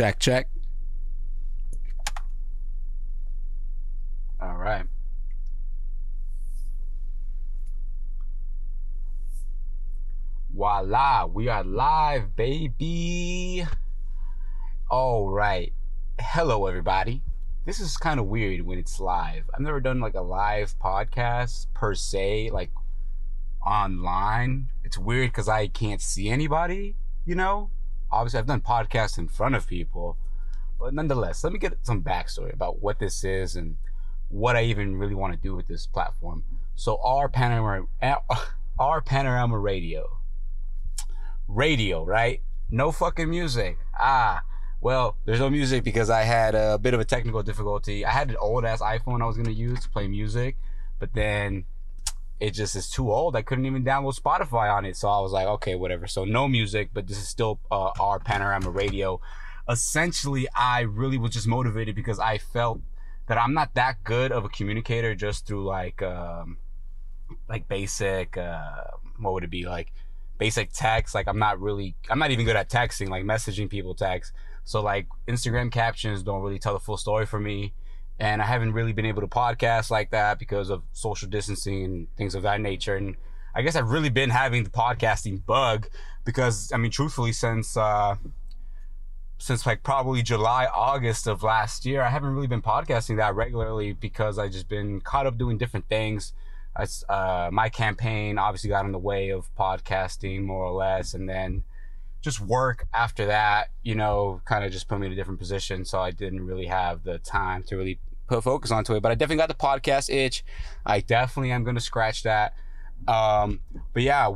Check, check. All right. Voila, we are live, baby. All right. Hello, everybody. This is kind of weird when it's live. I've never done like a live podcast per se, like online. It's weird because I can't see anybody, you know? Obviously, I've done podcasts in front of people, but nonetheless, let me get some backstory about what this is and what I even really want to do with this platform. So, our panorama, our panorama radio, radio, right? No fucking music. Ah, well, there's no music because I had a bit of a technical difficulty. I had an old ass iPhone I was gonna use to play music, but then it just is too old. I couldn't even download Spotify on it. So I was like, okay, whatever. So no music, but this is still uh, our panorama radio. Essentially, I really was just motivated because I felt that I'm not that good of a communicator just through like, um, like basic, uh, what would it be like? Basic text. Like I'm not really, I'm not even good at texting, like messaging people text. So like Instagram captions don't really tell the full story for me and I haven't really been able to podcast like that because of social distancing and things of that nature. And I guess I've really been having the podcasting bug because I mean, truthfully, since uh, since like probably July, August of last year, I haven't really been podcasting that regularly because I just been caught up doing different things. As uh, my campaign obviously got in the way of podcasting more or less, and then just work after that, you know, kind of just put me in a different position. So I didn't really have the time to really put focus onto it. But I definitely got the podcast itch. I definitely am going to scratch that. Um, but yeah,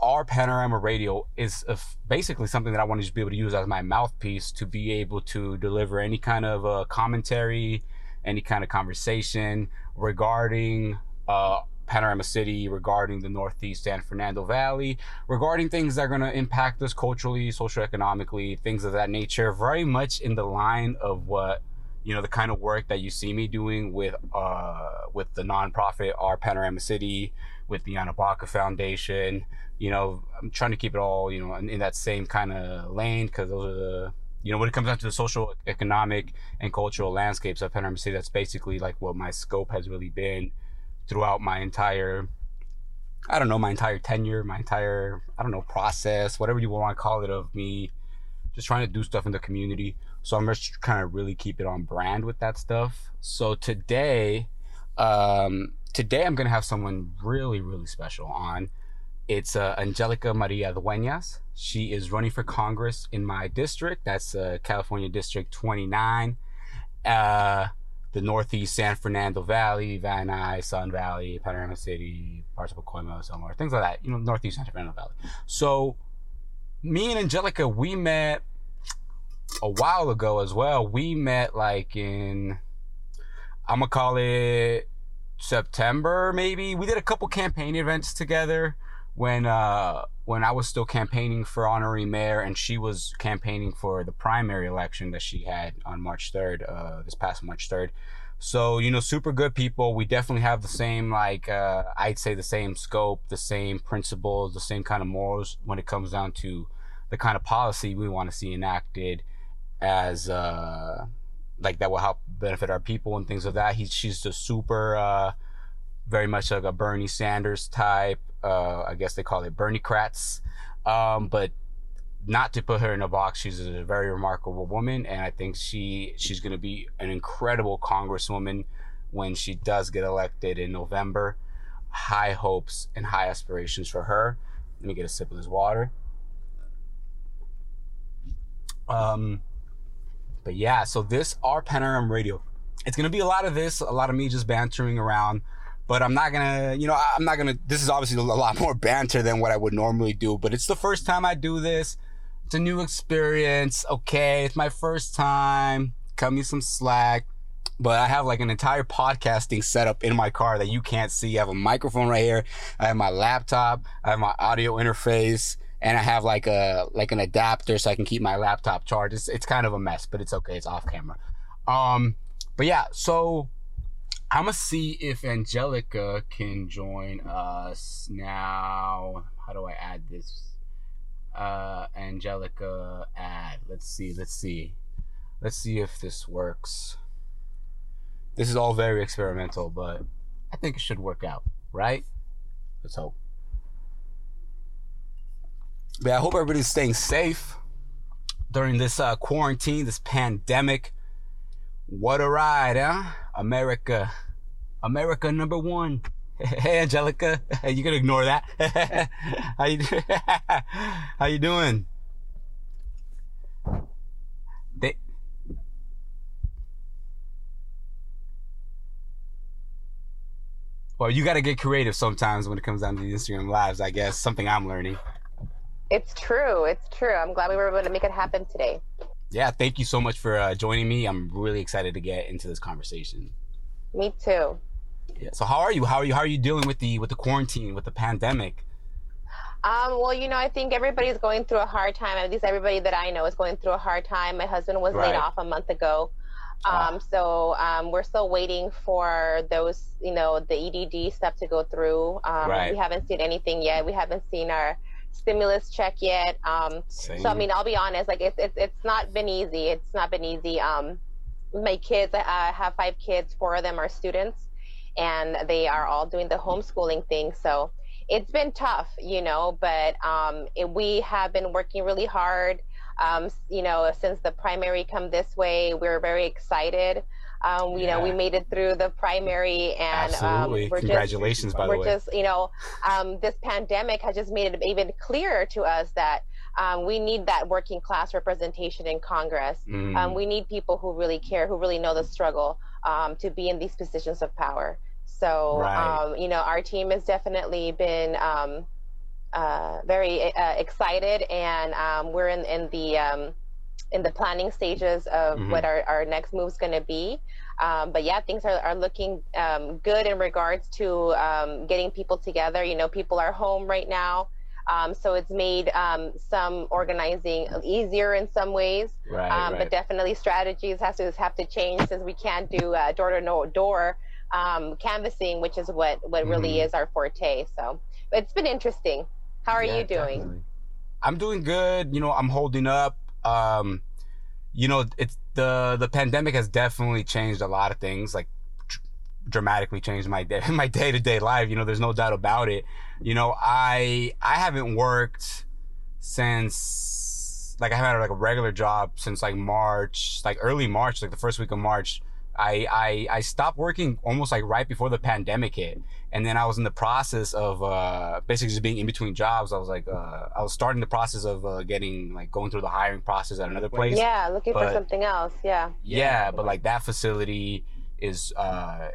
our panorama radio is basically something that I want to just be able to use as my mouthpiece to be able to deliver any kind of uh, commentary, any kind of conversation regarding uh, Panorama City, regarding the Northeast San Fernando Valley, regarding things that are going to impact us culturally, socioeconomically, things of that nature, very much in the line of what you know the kind of work that you see me doing with uh with the nonprofit our panorama city with the Anabaca Foundation. You know, I'm trying to keep it all, you know, in, in that same kind of lane because those are the, you know, when it comes down to the social, economic, and cultural landscapes of Panorama City, that's basically like what my scope has really been throughout my entire, I don't know, my entire tenure, my entire, I don't know, process, whatever you want to call it, of me just trying to do stuff in the community. So I'm just kind of really keep it on brand with that stuff. So today, um, today I'm gonna have someone really, really special on. It's uh, Angelica Maria Dueñas. She is running for Congress in my district. That's uh, California District 29. Uh, the Northeast San Fernando Valley, Van Nuys, Sun Valley, Panorama City, parts of Pacoima, somewhere, things like that. You know, Northeast San Fernando Valley. So, me and Angelica, we met a while ago as well. We met like in, I'm gonna call it September maybe. We did a couple campaign events together when uh when I was still campaigning for honorary mayor and she was campaigning for the primary election that she had on March 3rd, uh, this past March 3rd. So, you know, super good people. We definitely have the same, like, uh, I'd say the same scope, the same principles, the same kind of morals when it comes down to the kind of policy we want to see enacted as uh, like that will help benefit our people and things of that. He's she's a super uh, very much like a Bernie Sanders type. Uh, I guess they call it Berniecrats. Um, but not to put her in a box, she's a very remarkable woman, and I think she she's going to be an incredible congresswoman when she does get elected in November. High hopes and high aspirations for her. Let me get a sip of this water. Um, but yeah, so this our panorama radio. It's gonna be a lot of this, a lot of me just bantering around. But I'm not gonna, you know, I'm not gonna. This is obviously a lot more banter than what I would normally do. But it's the first time I do this. It's a new experience. Okay, it's my first time. Cut me some slack. But I have like an entire podcasting setup in my car that you can't see. I have a microphone right here. I have my laptop. I have my audio interface and I have like a like an adapter so I can keep my laptop charged. It's it's kind of a mess, but it's okay. It's off camera. Um, but yeah, so I'm gonna see if Angelica can join us now. How do I add this? Uh, Angelica add. Let's see. Let's see. Let's see if this works. This is all very experimental, but I think it should work out, right? Let's hope. But I hope everybody's staying safe during this uh, quarantine, this pandemic. What a ride, huh? America. America number one. Hey, Angelica. You can ignore that. How you How you doing? Well, you got to get creative sometimes when it comes down to the Instagram lives. I guess something I'm learning. It's true. It's true. I'm glad we were able to make it happen today. Yeah, thank you so much for uh, joining me. I'm really excited to get into this conversation. Me too. Yeah. So how are you? How are you? How are you dealing with the with the quarantine, with the pandemic? Um, well, you know, I think everybody's going through a hard time. At least everybody that I know is going through a hard time. My husband was Right. laid off a month ago. Ah. Um, so um, we're still waiting for those, you know, the EDD stuff to go through. Um, Right. We haven't seen anything yet. We haven't seen our stimulus check yet. Um, Same. So I mean, I'll be honest. Like it's it's it's not been easy. It's not been easy. Um, my kids, I have five kids. Four of them are students, and they are all doing the homeschooling thing. So it's been tough, you know. But um, it, we have been working really hard. Um, you know, since the primary come this way, we're very excited. Um, you know, we made it through the primary, and Absolutely. um, we're just Congratulations, by the we're way. just you know um, this pandemic has just made it even clearer to us that um, we need that working class representation in congress Mm. um, we need people who really care who really know the struggle um, to be in these positions of power so Right. um, you know our team has definitely been um, uh, very uh, excited and um, we're in, in the um, in the planning stages of Mhm. what our, our next move is going to be um, but yeah, things are, are looking um, good in regards to um, getting people together. You know, people are home right now. Um, so it's made um, some organizing easier in some ways, right, um, right. but definitely strategies has to have to change since we can't do uh, door to door um, canvassing, which is what what really Mhm. is our forte. So it's been interesting. How are Yeah, you doing? definitely. I'm doing good. You know, I'm holding up. Um, you know, it's the the pandemic has definitely changed a lot of things, like dr- dramatically changed my day my day to day life. You know, there's no doubt about it. You know, I I haven't worked since like I haven't had like a regular job since like March, like early March, like the first week of March. I I I stopped working almost like right before the pandemic hit and then I was in the process of uh, basically just being in between jobs. I was like, uh, I was starting the process of uh, getting like going through the hiring process at another place. Yeah, looking but- for something else. Yeah. Yeah, but like that facility is, uh,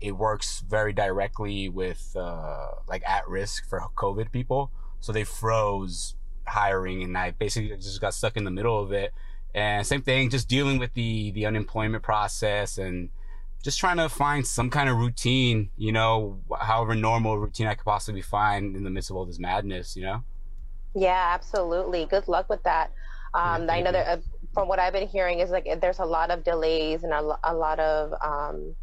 it works very directly with uh, like at risk for COVID people. So they froze hiring, and I basically just got stuck in the middle of it. And same thing, just dealing with the the unemployment process and just trying to find some kind of routine, you know, however normal routine I could possibly find in the midst of all this madness, you know? Yeah, absolutely. Good luck with that. Um, Yeah, I know that uh, from what I've been hearing is like there's a lot of delays and a, a lot of um,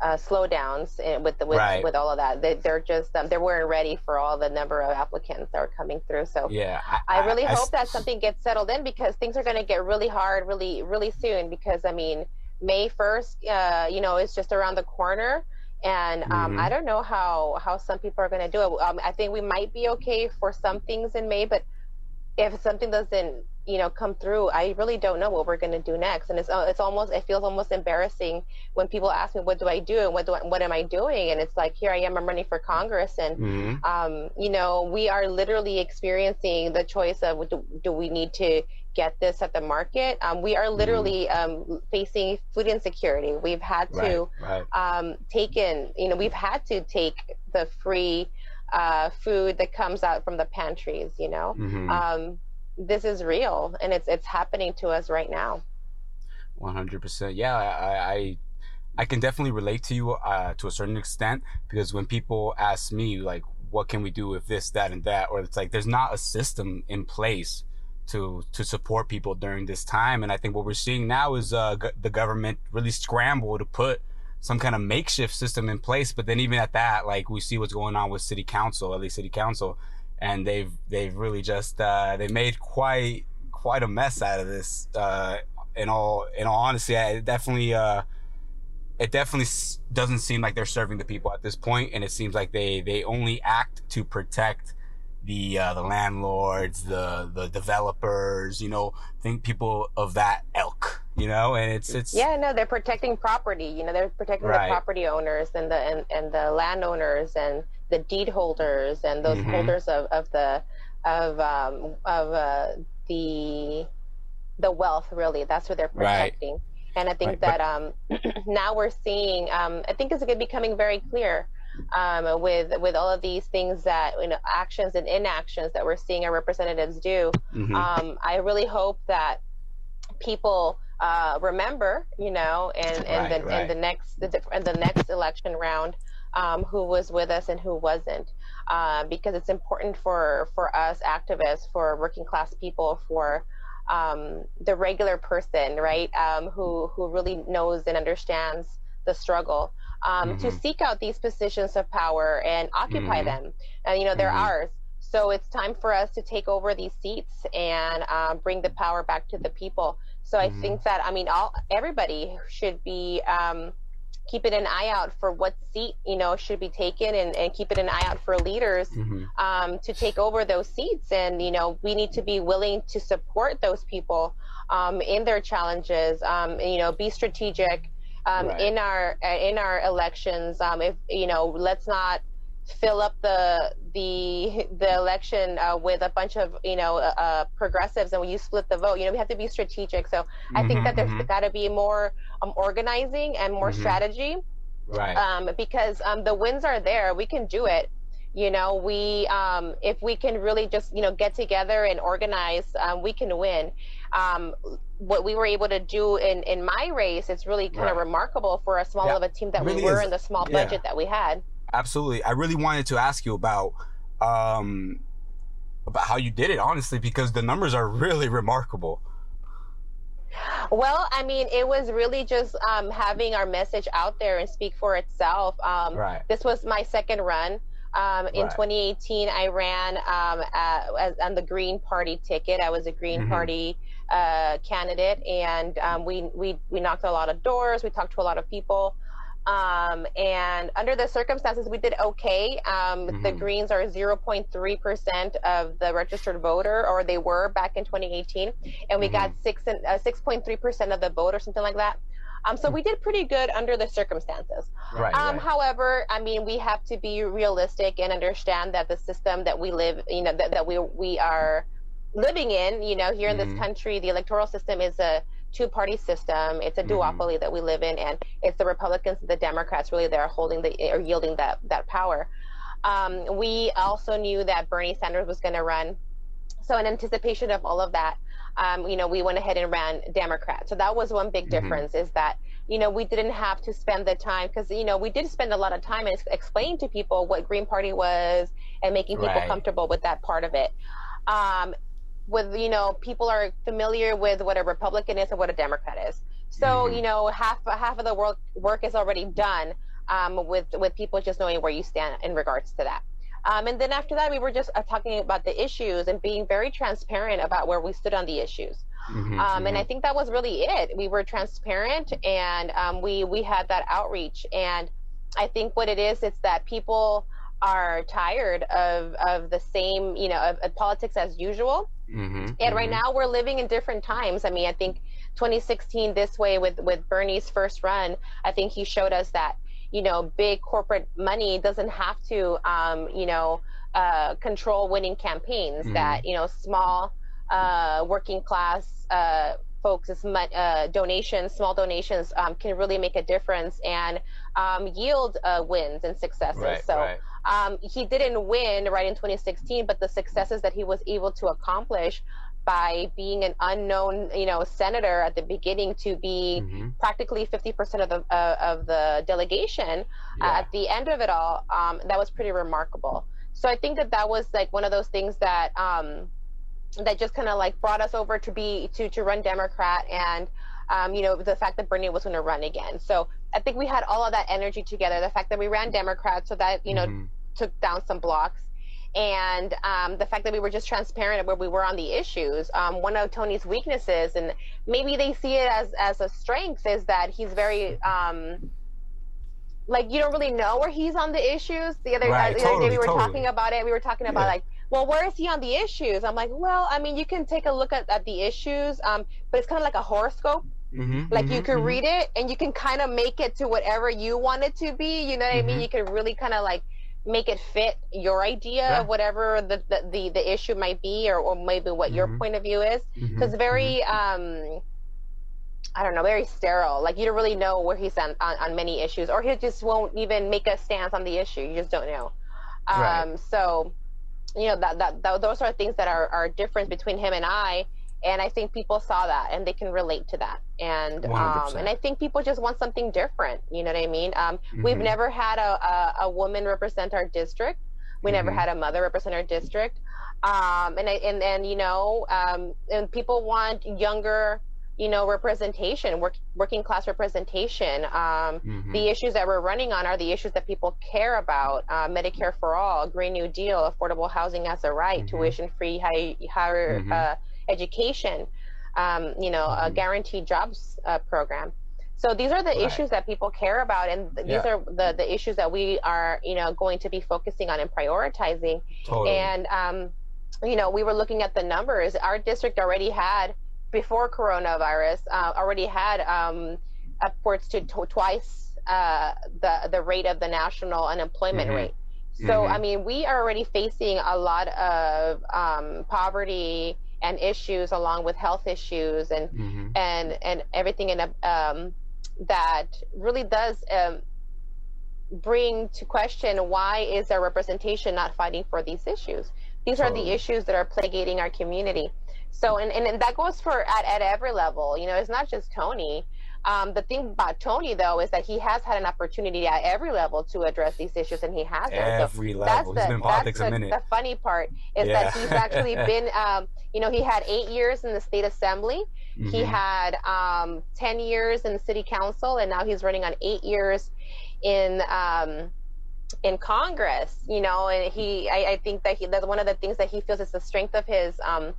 uh, slowdowns in- with the with, Right. with all of that. They, they're just um, they weren't ready for all the number of applicants that are coming through. So Yeah. I really I- hope that something gets settled in because things are going to get really hard really really soon because I mean May 1st uh, you know is just around the corner and um, Mhm. I don't know how how some people are going to do it. Um, I think we might be okay for some things in May but if something doesn't you know come through I really don't know what we're going to do next and it's uh, it's almost it feels almost embarrassing when people ask me what do I do and what do I, what am I doing and it's like here I am I'm running for Congress and Mhm. um, you know, we are literally experiencing the choice of do, do we need to get this at the market? Um, we are literally um, facing food insecurity. We've had to right. um, take in, you know, we've had to take the free uh, food that comes out from the pantries. You know, Mhm. um, this is real, and it's it's happening to us right now. One hundred percent. Yeah, I, I I can definitely relate to you uh, to a certain extent because when people ask me like, "What can we do with this, that, and that?" or it's like there's not a system in place to to support people during this time, and I think what we're seeing now is uh, g- the government really scramble to put some kind of makeshift system in place. But then even at that, like we see what's going on with city council, at least city council, and they've they've really just uh, they made quite quite a mess out of this uh, in all in all honesty, I definitely uh, it definitely doesn't seem like they're serving the people at this point, and it seems like they they only act to protect the uh, the landlords, the the developers, you know, think people of that ilk, you know, and it's it's yeah, no, they're protecting property, you know, they're protecting right. the property owners and the and, and the landowners and the deed holders and those mm-hmm. holders of, of the of um, of uh, the the wealth really that's what they're protecting right. and i think right. that um, now we're seeing um, i think it's becoming very clear um, with with all of these things that you know actions and inactions that we're seeing our representatives do. Mm-hmm. Um, I really hope that people uh, remember, you know, and and right, the right. and the next the and the next election round. Um, who was with us and who wasn't, uh, because it's important for for us activists, for working class people, for um, the regular person, right, um, who who really knows and understands the struggle um, mm-hmm. to seek out these positions of power and occupy mm-hmm. them. And, you know, they're mm-hmm. ours. So it's time for us to take over these seats and um, bring the power back to the people. So I think mm-hmm. that, I mean, all everybody should be um, keeping an eye out for what seat, you know, should be taken and, and keeping an eye out for leaders mm-hmm. um, to take over those seats. And, you know, we need to be willing to support those people um, in their challenges, um, and, you know, be strategic um, right. in our uh, in our elections. Um, if you know, let's not fill up the the the election uh, with a bunch of you know uh, uh progressives and when you split the vote you know we have to be strategic so mm-hmm, i think that there's mm-hmm. got to be more um, organizing and more mm-hmm. strategy right um, because um, the wins are there we can do it you know we um, if we can really just you know get together and organize um, we can win um, what we were able to do in in my race it's really kind right. of remarkable for a small yeah. of a team that really we were in the small budget that we had absolutely i really wanted to ask you about um about how you did it honestly because the numbers are really remarkable well, I mean, it was really just um, having our message out there and speak for itself. Um, right. This was my second run. Um, in right. 2018, I ran um, at, on the Green Party ticket. I was a Green mm-hmm. Party uh, candidate, and um, we we we knocked a lot of doors. We talked to a lot of people, um, and under the circumstances, we did okay. Um, mm-hmm. The Greens are 0.3 percent of the registered voter, or they were back in 2018, and we mm-hmm. got six and uh, 6.3 percent of the vote, or something like that. Um, so we did pretty good under the circumstances. Right, um, right. However, I mean, we have to be realistic and understand that the system that we live, you know, that, that we we are living in, you know, here in mm-hmm. this country, the electoral system is a two-party system. It's a mm-hmm. duopoly mm-hmm. that we live in, and it's the Republicans and the Democrats really that are holding the or yielding that that power. Um, we also knew that Bernie Sanders was going to run. So in anticipation of all of that, um, you know, we went ahead and ran Democrat. So that was one big mm-hmm. difference is that, you know, we didn't have to spend the time because, you know, we did spend a lot of time ex- explaining to people what Green Party was and making people right. comfortable with that part of it. Um, with, you know, people are familiar with what a Republican is and what a Democrat is. So, mm-hmm. you know, half half of the work work is already done um, with with people just knowing where you stand in regards to that. Um, and then after that, we were just uh, talking about the issues and being very transparent about where we stood on the issues. Mm-hmm, um, mm-hmm. And I think that was really it. We were transparent and um, we we had that outreach. And I think what it is, it's that people are tired of of the same, you know, of, of politics as usual. Mm-hmm, and right mm-hmm. now we're living in different times. I mean, I think 2016 this way with with Bernie's first run, I think he showed us that you know, big corporate money doesn't have to, um, you know, uh, control winning campaigns. Mm-hmm. That you know, small, uh, working class uh, folks' uh, donations, small donations, um, can really make a difference and um, yield uh, wins and successes. Right, so. Right. Um, he didn't win right in 2016, but the successes that he was able to accomplish by being an unknown, you know, senator at the beginning to be mm-hmm. practically 50% of the uh, of the delegation yeah. uh, at the end of it all. Um, that was pretty remarkable. So I think that that was like one of those things that um, that just kind of like brought us over to be to to run Democrat and. Um, you know, the fact that Bernie was going to run again. So I think we had all of that energy together. The fact that we ran Democrat, so that you know, mm-hmm. took down some blocks and um, the fact that we were just transparent where we were on the issues. Um, one of Tony's weaknesses, and maybe they see it as as a strength, is that he's very um, like you don't really know where he's on the issues. The other, Right, the other day we were totally. talking about it. We were talking about Yeah. like, well, where is he on the issues? I'm like, well, I mean, you can take a look at, at the issues, um, but it's kind of like a horoscope. Mm-hmm, Like you mhm, can mhm. read it and you can kind of make it to whatever you want it to be. You know what I mean? Mhm. You can really kind of like make it fit your idea Yeah. of whatever the, the, the, the issue might be or, or maybe what your Mhm. point of view is. Because very, um, I don't know, very sterile. Like you don't really know where he's on, on, on many issues or he just won't even make a stance on the issue. You just don't know. Um, Right. So, you know, that, that, that, those are things that are, are different between him and I and I think people saw that and they can relate to that. And um, and I think people just want something different. You know what I mean? Um, We've Mhm. never had a, a, a woman represent our district. We never Mhm. had a mother represent our district. Um, and I, and and you know, um, and people want younger, you know, representation, work, working class representation. Um, Mhm. the issues that we're running on are the issues that people care about uh, medicare for all green new deal affordable housing as a right Mhm. tuition free high, higher Mhm. uh, education um, you know a Mhm. guaranteed jobs uh, program so these are the Right. issues that people care about and th- these Yeah. are the, the issues that we are you know going to be focusing on and prioritizing Totally. and um, you know we were looking at the numbers our district already had before coronavirus uh, already had um, upwards to tw- twice uh, the the rate of the national unemployment Mhm. rate so Mhm. i mean we are already facing a lot of um, poverty and issues along with health issues and Mhm. and and everything in a, um, that really does um, bring to question why is our representation not fighting for these issues? These are the issues that are plaguing our community. So and, and, and that goes for at, at every level. You know it's not just tony um, the thing about tony though is that he has had an opportunity at every level to address these issues and he hasn't so Every that's level. the, He's been in politics that's a the, minute. the funny part is Yeah. that he's actually been um, you know he had eight years in the state assembly he Mhm. had um, 10 years in the city council and now he's running on eight years in um, in congress you know and he I, I think that he that's one of the things that he feels is the strength of his um,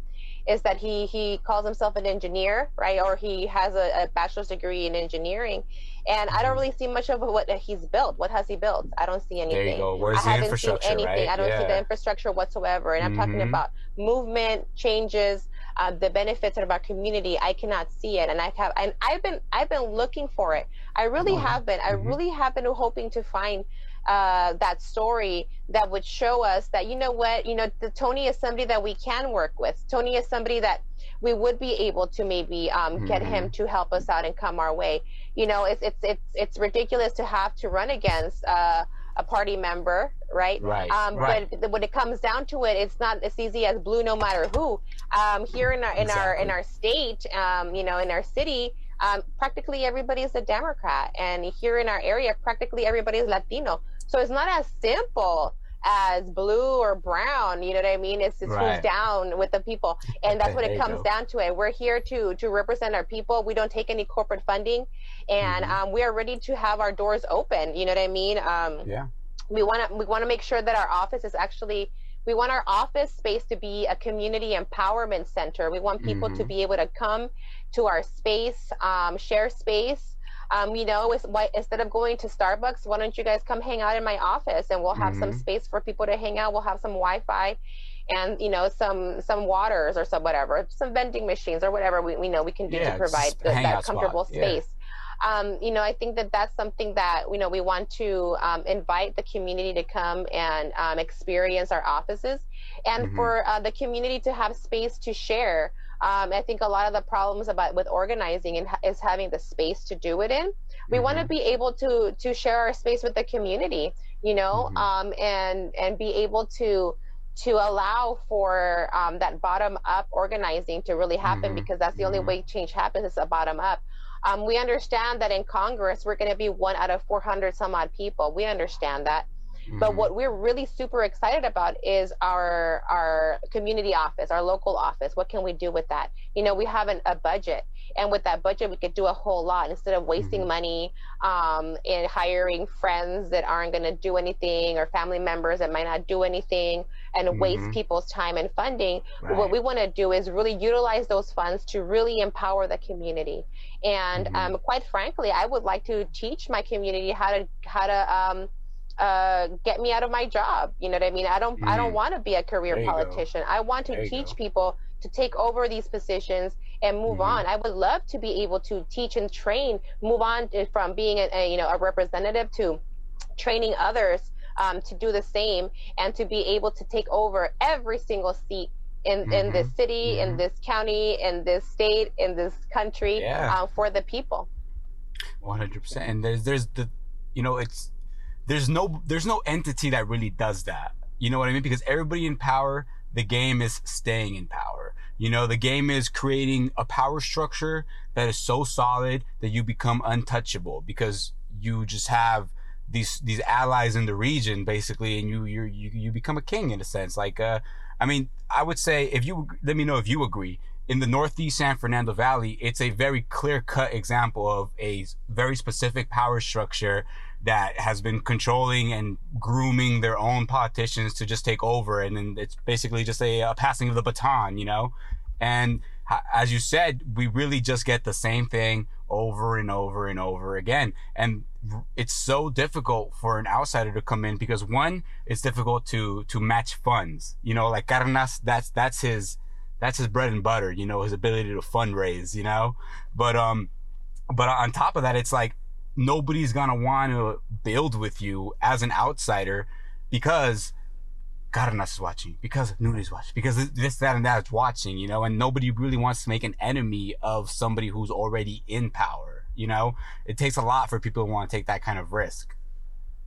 is that he he calls himself an engineer right or he has a, a bachelor's degree in engineering and i don't Mhm. really see much of what he's built what has he built i don't see anything There you go. Where's I the haven't infrastructure, seen anything. right? I don't see the infrastructure whatsoever. And I'm talking Mhm. about movement, changes, uh, the benefits of our community. I cannot see it, and I have, and I've been, I've been looking for it. I really Mhm. have been. I Mhm. really have been hoping to find uh, that story that would show us that you know what, you know, the Tony is somebody that we can work with. Tony is somebody that we would be able to maybe um, get him Mm-hmm. to help us out and come our way. You know, it's it's it's it's ridiculous to have to run against uh, a party member, right? Right. Um, right. But when it comes down to it, it's not as easy as blue, no matter who. Um, here in our in our in our state, um, you know, in our city, um, practically everybody is a Democrat, and here in our area, practically everybody is Latino. So it's not as simple as blue or brown. You know what I mean? It's, it's Right. who's down with the people, and that's what it comes go. down to. It. We're here to to represent our people. We don't take any corporate funding, and Mhm. um, we are ready to have our doors open. You know what I mean? Um, Yeah. we want to we want to make sure that our office is actually we want our office space to be a community empowerment center we want people to Mhm. be able to come to our space um, share space um, you know why instead of going to starbucks why don't you guys come hang out in my office and we'll have some Mhm. space for people to hang out we'll have some wi-fi and you know some some waters or some whatever some vending machines or whatever we, we know we can do Yeah, to provide just a th- that hangout spot. comfortable Yeah. space um, you know, I think that that's something that you know we want to um, invite the community to come and um, experience our offices, and Mhm. for uh, the community to have space to share. Um, I think a lot of the problems about with organizing and, is having the space to do it in. We want to Mhm. be able to to share our space with the community, you know, Mhm. um, and and be able to to allow for um, that bottom up organizing to really happen Mhm. because that's the only Mhm. way change happens is a bottom up. Um, we understand that in Congress we're going to be one out of 400 some odd people. We understand that. But Mhm. what we're really super excited about is our our community office, our local office. What can we do with that? You know, we have an, a budget, and with that budget, we could do a whole lot instead of wasting Mhm. money um, in hiring friends that aren't going to do anything or family members that might not do anything. and mm-hmm. waste people's time and funding. Right. What we want to do is really utilize those funds to really empower the community. And mm-hmm. um, quite frankly, I would like to teach my community how to how to um, uh, get me out of my job. You know what I mean? I don't mm. I don't mm. want to be a career politician. Go. I want to teach people to take over these positions and move mm-hmm. on. I would love to be able to teach and train, move on from being a, a you know a representative to training others um, to do the same and to be able to take over every single seat in, mm-hmm. in this city, mm-hmm. in this county, in this state, in this country yeah. uh, for the people. 100%. And there's, there's the, you know, it's, there's no, there's no entity that really does that. You know what I mean? Because everybody in power, the game is staying in power. You know, the game is creating a power structure that is so solid that you become untouchable because you just have these these allies in the region basically and you you you become a king in a sense like uh i mean i would say if you let me know if you agree in the northeast san fernando valley it's a very clear cut example of a very specific power structure that has been controlling and grooming their own politicians to just take over and then it's basically just a, a passing of the baton you know and as you said we really just get the same thing over and over and over again. And it's so difficult for an outsider to come in because one, it's difficult to to match funds. You know, like Cardenas, that's that's his that's his bread and butter. You know, his ability to fundraise. You know, but um, but on top of that, it's like nobody's gonna want to build with you as an outsider because Cardenas is watching, because Nunes watching, because this, that, and that is watching, you know, and nobody really wants to make an enemy of somebody who's already in power, you know? It takes a lot for people to want to take that kind of risk.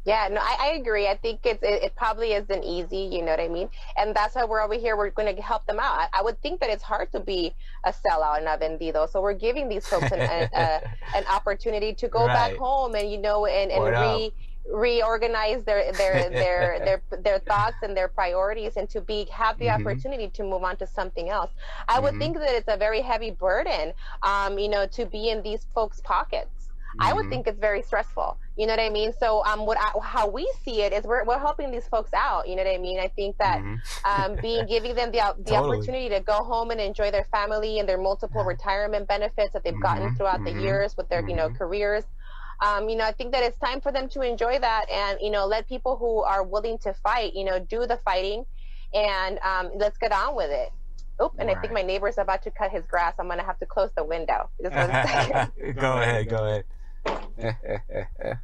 Yeah, no, I, I agree. I think it's, it, it, probably isn't easy, you know what I mean? And that's why we're over here. We're going to help them out. I, I, would think that it's hard to be a sellout and a vendido. So we're giving these folks an, a, an opportunity to go right. back home and, you know, and, and re. Reorganize their their their their their thoughts and their priorities and to be have the mm-hmm. opportunity to move on to something else i mm-hmm. would think that it's a very heavy burden um you know to be in these folks pockets mm-hmm. i would mm-hmm. think it's very stressful you know what i mean so um what I, how we see it is we're, we're helping these folks out you know what i mean i think that mm-hmm. um being giving them the the totally. opportunity to go home and enjoy their family and their multiple retirement benefits that they've gotten mm-hmm. throughout the years with their you know careers um, you know, I think that it's time for them to enjoy that and, you know, let people who are willing to fight, you know, do the fighting and um, let's get on with it. Oh, and right. I think my neighbor's about to cut his grass. I'm going to have to close the window. Just one second. go ahead, go ahead.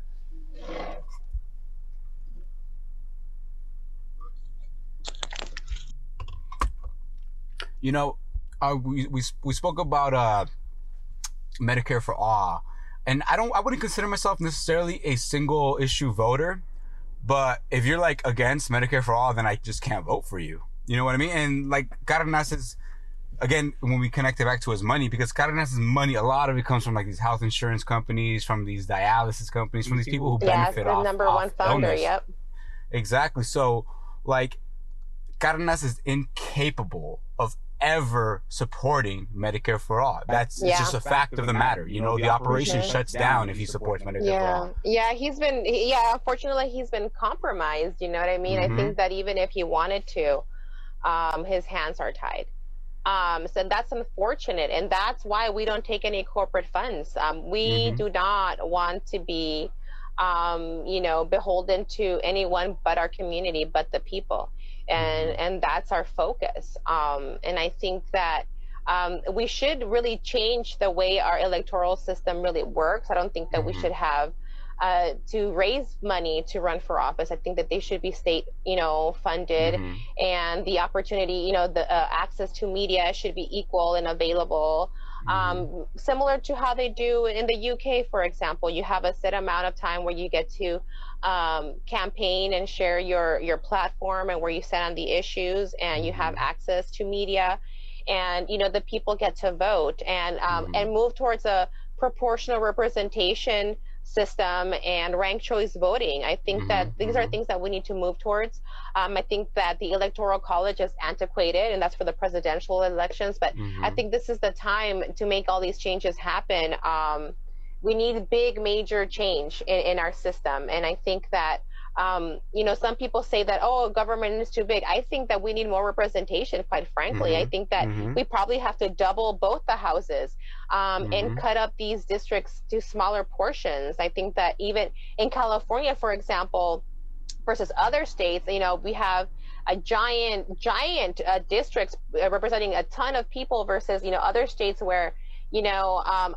you know, uh, we, we, we spoke about uh, Medicare for all and I don't I wouldn't consider myself necessarily a single issue voter, but if you're like against Medicare for all, then I just can't vote for you. You know what I mean? And like Cardenas is again when we connect it back to his money because Cardenas' money a lot of it comes from like these health insurance companies, from these dialysis companies, from these people who benefit yeah, benefit the off number off one founder. Illness. Yep. Exactly. So like Cardenas is incapable of ever supporting Medicare for all. That's yeah. just a fact of the matter. You know, the operation shuts down if he supports Medicare yeah. for all. Yeah, he's been, yeah, unfortunately, he's been compromised. You know what I mean? Mm-hmm. I think that even if he wanted to, um, his hands are tied. Um, so that's unfortunate. And that's why we don't take any corporate funds. Um, we mm-hmm. do not want to be, um, you know, beholden to anyone but our community, but the people and mm-hmm. and that's our focus. Um, and I think that um, we should really change the way our electoral system really works. I don't think that we mm-hmm. should have uh, to raise money to run for office. I think that they should be state, you know, funded, mm-hmm. and the opportunity, you know, the uh, access to media should be equal and available. Um, mm-hmm. similar to how they do in the UK, for example, you have a set amount of time where you get to um, campaign and share your your platform and where you stand on the issues, and you have mm-hmm. access to media, and you know the people get to vote and um, mm-hmm. and move towards a proportional representation system and ranked choice voting. I think mm-hmm, that these are mm-hmm. things that we need to move towards. Um, I think that the electoral college is antiquated, and that's for the presidential elections. But mm-hmm. I think this is the time to make all these changes happen. Um, we need big, major change in, in our system, and I think that um, you know, some people say that, oh, government is too big. I think that we need more representation, quite frankly. Mhm. I think that Mhm. we probably have to double both the houses um, Mhm. and cut up these districts to smaller portions. I think that even in California, for example, versus other states, you know, we have a giant, giant uh, districts uh, representing a ton of people versus, you know, other states where, you know, um,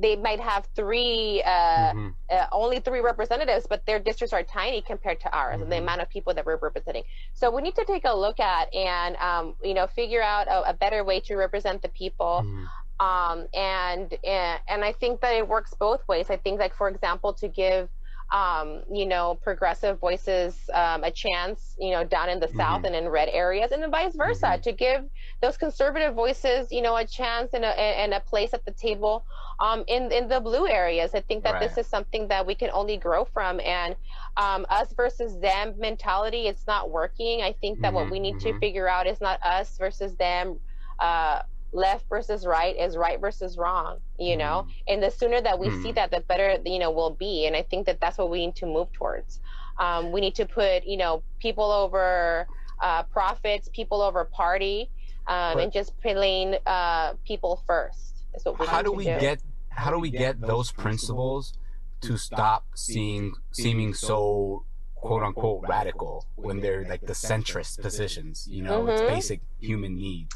they might have three, uh, Mhm. uh, only three representatives, but their districts are tiny compared to ours and the Mhm. amount of people that we're representing. So we need to take a look at and, um, you know, figure out a, a better way to represent the people. Mhm. Um, and, and, and I think that it works both ways. I think like, for example, to give, um, you know, progressive voices um, a chance, you know, down in the South Mhm. and in red areas, and then vice versa, Mhm. to give those conservative voices, you know, a chance and a, and a place at the table um, in in the blue areas. I think that this is something that we can only grow from, and um, us versus them mentality, it's not working. I think that what Mhm, we need to mhm. figure out is not us versus them. Uh, left versus right is right versus wrong you know? And the sooner that we see Mm. that the better you know we'll be. And i think that that's what we need to move towards. Um, we need to put you know people over uh, profits people over party um, But- and just plain uh, people first is what we how do we do. get how do we get those principles to stop seeing seeming so quote unquote radical when they're like the centrist positions you know? it's Mhm. basic human needs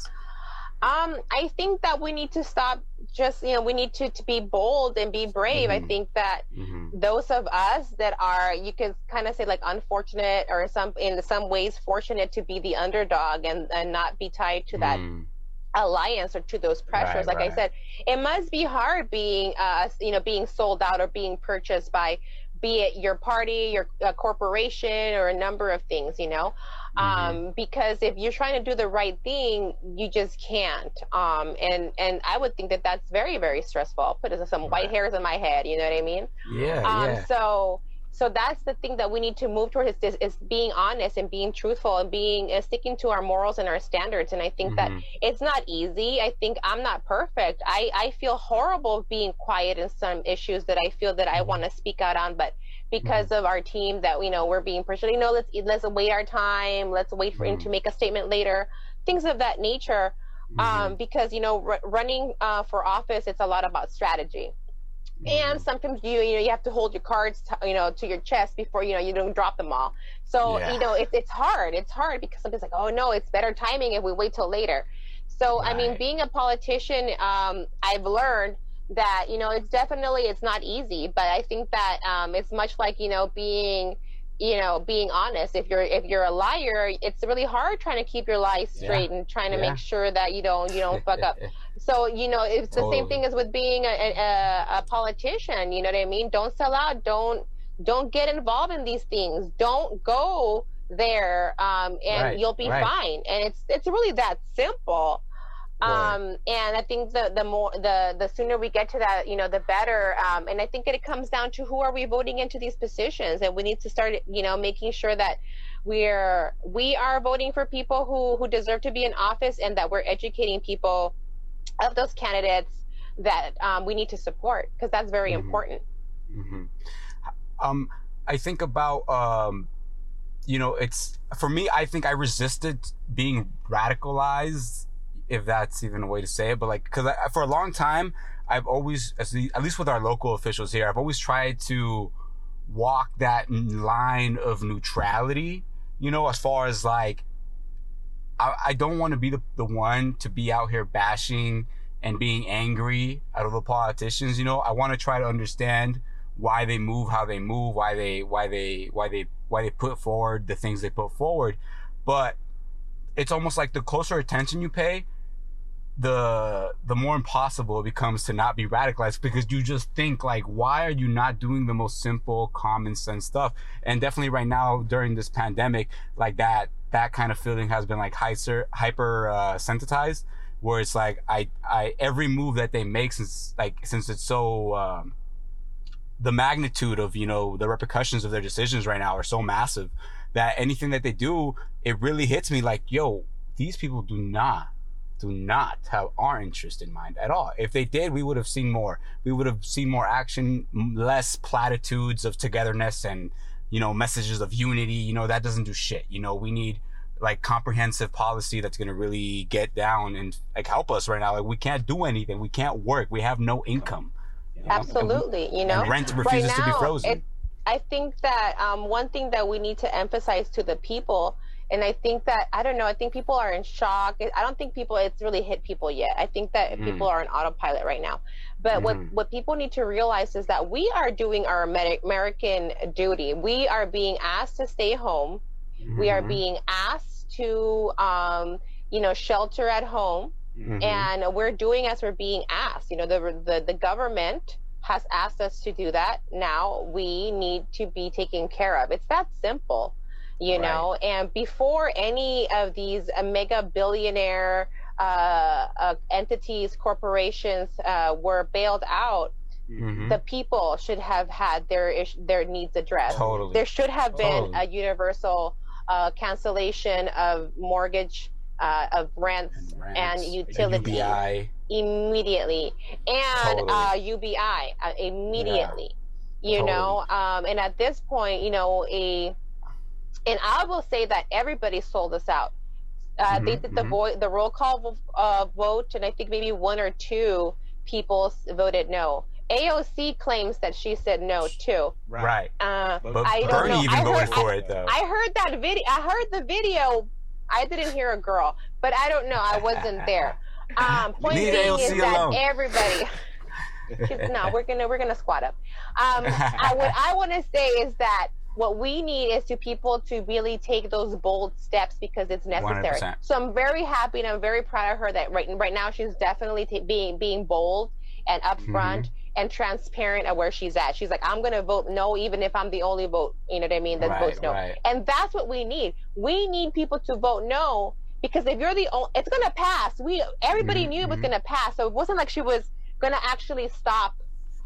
Um, I think that we need to stop. Just you know, we need to to be bold and be brave. I Mhm. think that hmm those of us that are, you could kind of say like unfortunate or some in some ways fortunate to be the underdog and and not be tied to that Mm. alliance or to those pressures. Right, like I said, it must be hard being, uh, you know, being sold out or being purchased by, be it your party, your uh, corporation, or a number of things, you know. Um, because if you're trying to do the right thing, you just can't. Um, and and I would think that that's very very stressful. I'll put some white hairs in my head. You know what I mean? yeah um, yeah so so that's the thing that we need to move towards is, is, is being honest and being truthful and being uh, sticking to our morals and our standards and i think that Mhm. it's not easy i think i'm not perfect i i feel horrible being quiet in some issues that i feel that i Mhm. want to speak out on but because of our team that you know we're being pressured. You know let's let's wait our time. Let's wait for him to make a statement later. Things of that nature um, because you know r- running uh, for office it's a lot about strategy. And Mhm. sometimes you you know you have to hold your cards t- you know to your chest before you know you don't drop them all. So Yeah. you know it's it's hard. It's hard because somebody's like oh no it's better timing if we wait till later. So i mean being a politician um, i've learned that you know it's definitely it's not easy but i think that um, it's much like you know being you know being honest if you're if you're a liar it's really hard trying to keep your lies Yeah. straight and trying to Yeah. make sure that you don't you don't fuck up so you know, it's the same thing as with being a, a, a politician. You know what I mean? Don't sell out. Don't don't get involved in these things. Don't go there, um, and Right, you'll be right. fine. And it's it's really that simple. Um, and I think the the more the the sooner we get to that, you know, the better. Um, and I think it comes down to who are we voting into these positions, and we need to start, you know, making sure that we're we are voting for people who who deserve to be in office, and that we're educating people of those candidates that um, we need to support because that's very Mhm. important. hmm Um, I think about um, you know, it's for me. I think I resisted being radicalized, if that's even a way to say it. But like, because for a long time, I've always, at least with our local officials here, I've always tried to walk that line of neutrality. You know, as far as like, I, I don't want to be the, the one to be out here bashing and being angry at all the politicians. You know, I want to try to understand why they move how they move, why they why they why they why they put forward the things they put forward. But it's almost like the closer attention you pay, the the more impossible it becomes to not be radicalized because you just think like why are you not doing the most simple common sense stuff? And definitely right now during this pandemic like that that kind of feeling has been like hyper hyper uh, sensitized where it's like I I every move that they make since like since it's so um, the magnitude of you know the repercussions of their decisions right now are so massive that anything that they do it really hits me like yo these people do not do not have our interest in mind at all if they did we would have seen more we would have seen more action less platitudes of togetherness and you know, messages of unity. You know, that doesn't do shit. You know, we need like comprehensive policy that's going to really get down and like help us right now. Like we can't do anything. We can't work. We have no income. You know? Absolutely. You know, rent refuses right now, to be frozen. I think that um, one thing that we need to emphasize to the people and I think that I don't know. I think people are in shock. I don't think people it's really hit people yet. I think that mm. people are on autopilot right now. But mm. what mm-hmm. what people need to realize is that we are doing our American duty. We are being asked to stay home. Mm-hmm. We are mm-hmm. being asked to um, you know shelter at home, mm-hmm. and we're doing as we're being asked. You know the the the government has asked us to do that. Now we need to be taken care of. It's that simple you right. know and before any of these uh, mega billionaire uh, uh, entities corporations uh, were bailed out mm-hmm. the people should have had their ish- their needs addressed totally. there should have been totally. a universal uh, cancellation of mortgage uh, of rents, and, rents, and utilities UBI. immediately and totally. UBI immediately yeah. you totally. know um, and at this point you know a and I will say that everybody sold us out. Uh, mm-hmm, they did the mm-hmm. vo- the roll call uh, vote, and I think maybe one or two people voted no. AOC claims that she said no too. Right. Uh, but I Bernie know. even I voted for I, it though. I heard that video. I heard the video. I didn't hear a girl, but I don't know. I wasn't there. Um, point being AOC is alone. that everybody. no, we're gonna we're gonna squat up. Um, I, what I want to say is that what we need is to people to really take those bold steps because it's necessary. 100%. So I'm very happy and I'm very proud of her that right right now she's definitely t- being being bold and upfront mm-hmm. and transparent at where she's at. She's like, I'm gonna vote no, even if I'm the only vote. You know what I mean? That right, votes no, right. and that's what we need. We need people to vote no because if you're the only, it's gonna pass. We everybody mm-hmm. knew it was mm-hmm. gonna pass, so it wasn't like she was gonna actually stop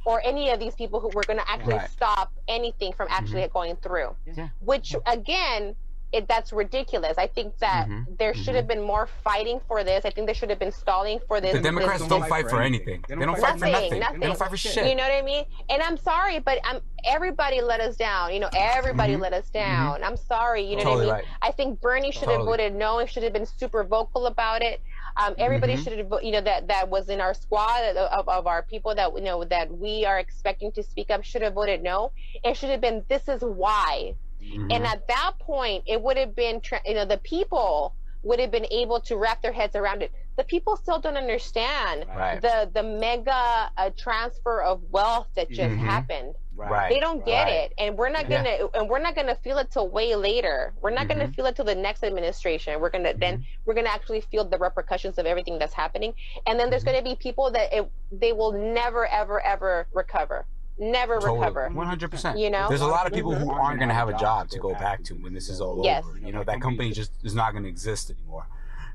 or any of these people who were going to actually right. stop anything from actually mm-hmm. going through. Yeah. Which again, it, that's ridiculous. I think that mm-hmm. there should mm-hmm. have been more fighting for this. I think there should have been stalling for this. The Democrats this, don't fight for anything. They don't, they don't fight, for nothing. nothing. They don't fight for shit. You know what I mean? And I'm sorry, but I'm, everybody let us down. You know, everybody mm-hmm. let us down. Mm-hmm. I'm sorry. You know totally what I mean? Right. I think Bernie should totally. have voted no. He should have been super vocal about it. Um, everybody mm-hmm. should have, you know, that that was in our squad of, of our people that you know that we are expecting to speak up should have voted no. It should have been this is why. Mm-hmm. And at that point, it would have been, you know, the people would have been able to wrap their heads around it. The people still don't understand right. the the mega uh, transfer of wealth that just mm-hmm. happened. Right. They don't get right. it, and we're not gonna yeah. and we're not gonna feel it till way later. We're not mm-hmm. gonna feel it till the next administration. We're gonna mm-hmm. then we're gonna actually feel the repercussions of everything that's happening, and then there's mm-hmm. gonna be people that it, they will never ever ever recover never totally. recover. One hundred percent. You know, there's a lot of people who aren't going to have a job to go back to when this is all yes. over. You know, that company just is not going to exist anymore,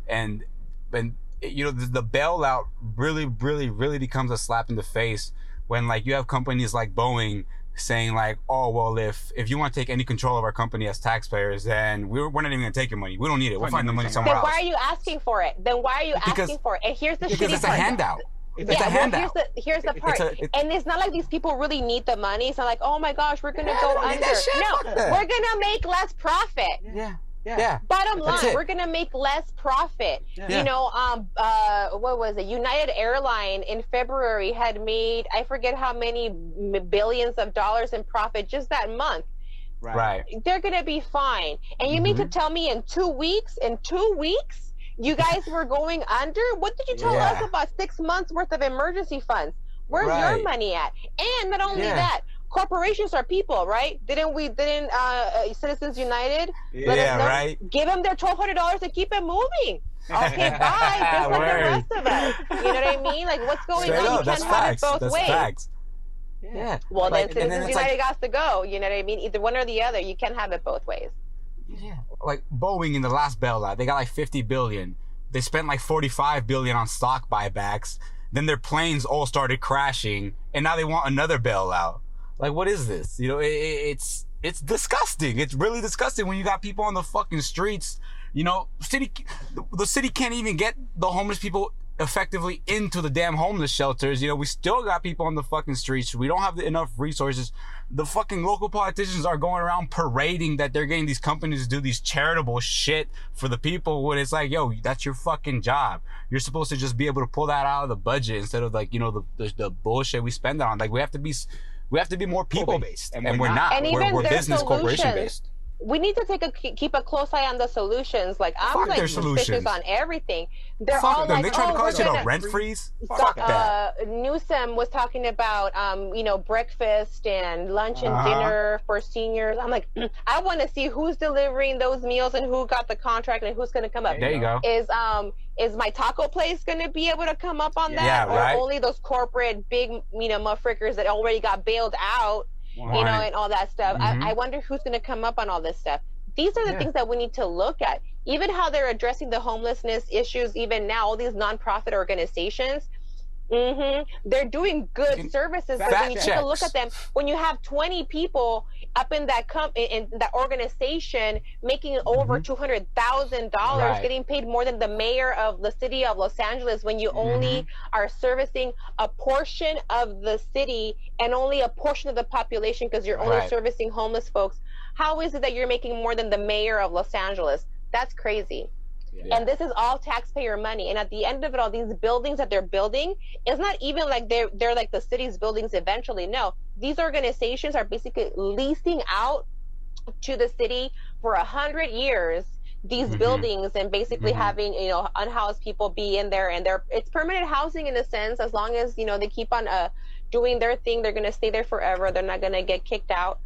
and and you know the, the bailout really, really, really becomes a slap in the face when like you have companies like Boeing saying like, oh well, if if you want to take any control of our company as taxpayers, then we're, we're not even gonna take your money. We don't need it. We'll find the money somewhere then else. Then why are you asking for it? Then why are you because, asking for it? And here's the because it's part. a handout. It's yeah, a handout. Here's the here's the part, a, and it's not like these people really need the money. It's not like, oh my gosh, we're gonna yeah, go under. No, we're gonna make less profit. Yeah. Yeah. yeah. Bottom line, we're gonna make less profit. Yeah. You know, um, uh, what was it? United Airline in February had made I forget how many billions of dollars in profit just that month. Right. right. They're gonna be fine. And you mm-hmm. mean to tell me in two weeks? In two weeks? You guys were going under? What did you tell yeah. us about six months worth of emergency funds? Where's right. your money at? And not only yeah. that, corporations are people, right? Didn't we? Didn't uh, uh Citizens United? yeah, right. Give them their twelve hundred dollars to keep it moving. Okay, bye. Just like the rest of us. You know what I mean? Like, what's going Straight on? Up, you can't have it both That's ways. Facts. Yeah. Well, like, then Citizens United like, to go. You know what I mean? Either one or the other. You can't have it both ways. Yeah. Like Boeing in the last bailout, they got like 50 billion. They spent like 45 billion on stock buybacks. Then their planes all started crashing, and now they want another bailout. Like, what is this? You know, it, it's it's disgusting. It's really disgusting when you got people on the fucking streets. You know, city, the city can't even get the homeless people effectively into the damn homeless shelters. You know, we still got people on the fucking streets. We don't have enough resources. The fucking local politicians are going around parading that they're getting these companies to do these charitable shit for the people when it's like, yo, that's your fucking job. You're supposed to just be able to pull that out of the budget instead of like, you know, the the, the bullshit we spend on. Like we have to be we have to be more people based, and, and, we're not. And we're, we're business corporation based we need to take a keep a close eye on the solutions. Like I'm Fuck like suspicious on everything. They're Fuck all them. like, they trying oh, to cause you a rent freeze. Fuck uh, that. Newsom was talking about um, you know breakfast and lunch and uh-huh. dinner for seniors. I'm like, I want to see who's delivering those meals and who got the contract and who's going to come up. There you go. Is um is my taco place going to be able to come up on yeah. that, yeah, right? or only those corporate big you know muffrickers that already got bailed out? You know, and all that stuff. Mm-hmm. I, I wonder who's going to come up on all this stuff these are the yeah. things that we need to look at. Even how they're addressing the homelessness issues, even now, all these nonprofit organizations, mm-hmm, they're doing good services. But when you take a look at them, when you have 20 people up in that comp- in that organization making over mm-hmm. $200,000, right. getting paid more than the mayor of the city of Los Angeles, when you mm-hmm. only are servicing a portion of the city and only a portion of the population because you're only right. servicing homeless folks how is it that you're making more than the mayor of Los Angeles? That's crazy. Yeah. And this is all taxpayer money. And at the end of it all, these buildings that they're building, it's not even like they're they're like the city's buildings eventually. No. These organizations are basically leasing out to the city for a hundred years these mm-hmm. buildings and basically mm-hmm. having you know unhoused people be in there and they're it's permanent housing in a sense as long as you know they keep on uh doing their thing they're going to stay there forever they're not going to get kicked out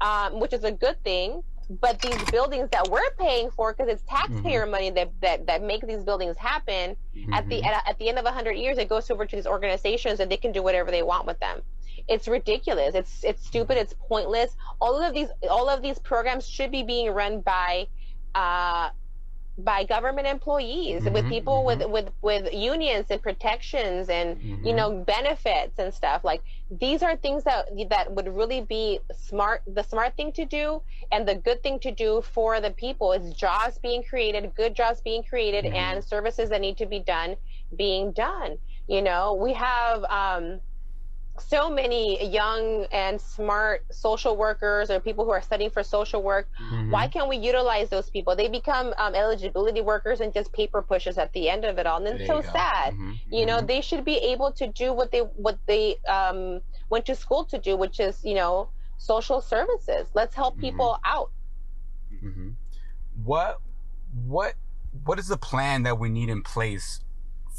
um, which is a good thing. But these buildings that we're paying for, because it's taxpayer mm-hmm. money that, that that make these buildings happen, mm-hmm. at the at, at the end of hundred years, it goes over to these organizations, and they can do whatever they want with them. It's ridiculous. It's it's stupid. It's pointless. All of these all of these programs should be being run by uh, by government employees mm-hmm, with people mm-hmm. with with with unions and protections and mm-hmm. you know benefits and stuff like these are things that that would really be smart the smart thing to do and the good thing to do for the people is jobs being created good jobs being created mm-hmm. and services that need to be done being done you know we have um so many young and smart social workers or people who are studying for social work. Mm-hmm. Why can't we utilize those people? They become um, eligibility workers and just paper pushes at the end of it all, and it's so sad. Mm-hmm. You know, mm-hmm. they should be able to do what they what they um, went to school to do, which is you know social services. Let's help mm-hmm. people out. Mm-hmm. What what what is the plan that we need in place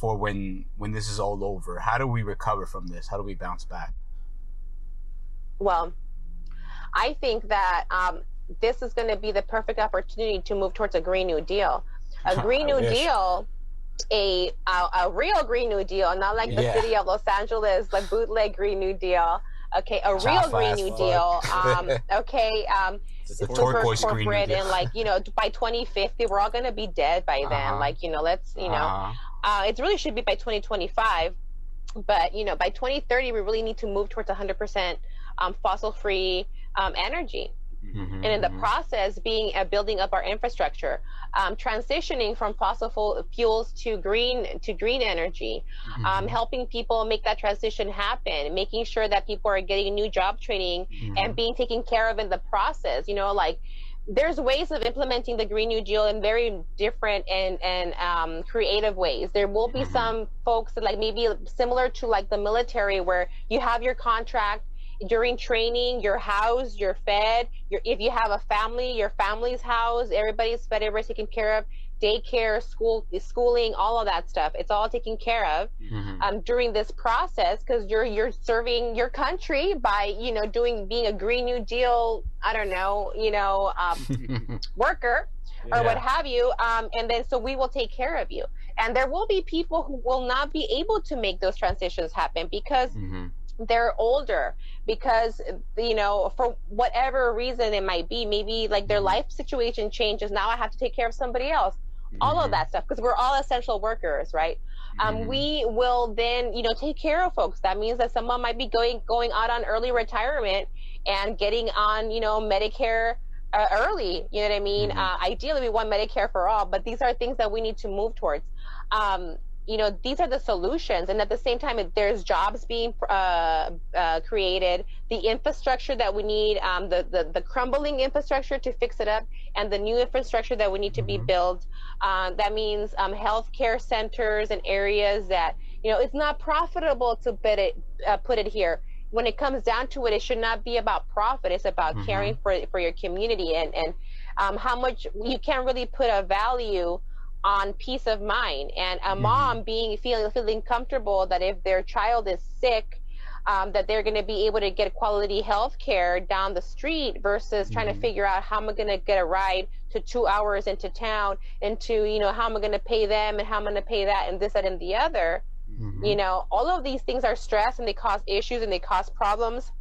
for when when this is all over? How do we recover from this? How do we bounce back? Well, I think that um, this is going to be the perfect opportunity to move towards a Green New Deal. A Green New Deal, a, a, a real Green New Deal, not like the yeah. city of Los Angeles, like bootleg Green New Deal. Okay, a real Green New fuck. Deal. Um, okay, um, super corporate and like you know by 2050 we're all going to be dead by then. Uh-huh. Like you know, let's you know. Uh-huh uh, it really should be by 2025, but you know, by 2030, we really need to move towards 100% um, fossil-free um, energy. Mm-hmm, and in the mm-hmm. process, being uh, building up our infrastructure, um, transitioning from fossil fuels to green to green energy, um, mm-hmm. helping people make that transition happen, making sure that people are getting new job training and mm-hmm. being taken care of in the process. You know, like there's ways of implementing the Green New Deal in very different and and um, creative ways. There will be mm-hmm. some folks that like maybe similar to like the military, where you have your contract during training, you're housed, you're fed. You're, if you have a family, your family's housed, everybody's fed, everybody's taken care of daycare, school, schooling, all of that stuff. It's all taken care of mm-hmm. um, during this process because you're you're serving your country by you know doing being a Green New Deal. I don't know, you know, um, worker or yeah. what have you. Um, and then so we will take care of you. And there will be people who will not be able to make those transitions happen because. Mm-hmm they're older because you know for whatever reason it might be maybe like their mm-hmm. life situation changes now i have to take care of somebody else all of mm-hmm. that stuff because we're all essential workers right um, mm-hmm. we will then you know take care of folks that means that someone might be going going out on early retirement and getting on you know medicare uh, early you know what i mean mm-hmm. uh, ideally we want medicare for all but these are things that we need to move towards um, you know these are the solutions. And at the same time there's jobs being uh, uh, created. The infrastructure that we need um, the, the, the crumbling infrastructure to fix it up and the new infrastructure that we need to mm-hmm. be built. Uh, that means um, healthcare centers and areas that you know it's not profitable to put it uh, put it here. When it comes down to it it should not be about profit. It's about mm-hmm. caring for for your community and and um, how much you can't really put a value on peace of mind and a mm-hmm. mom being feeling feeling comfortable that if their child is sick um, that they're going to be able to get quality health care down the street versus mm-hmm. trying to mm-hmm. figure out how am i going to get a ride to two hours into town into you know how am i going to pay them and how am i going to pay that and this that and the other mm-hmm. you know all of these things are stress and they cause issues and they cause problems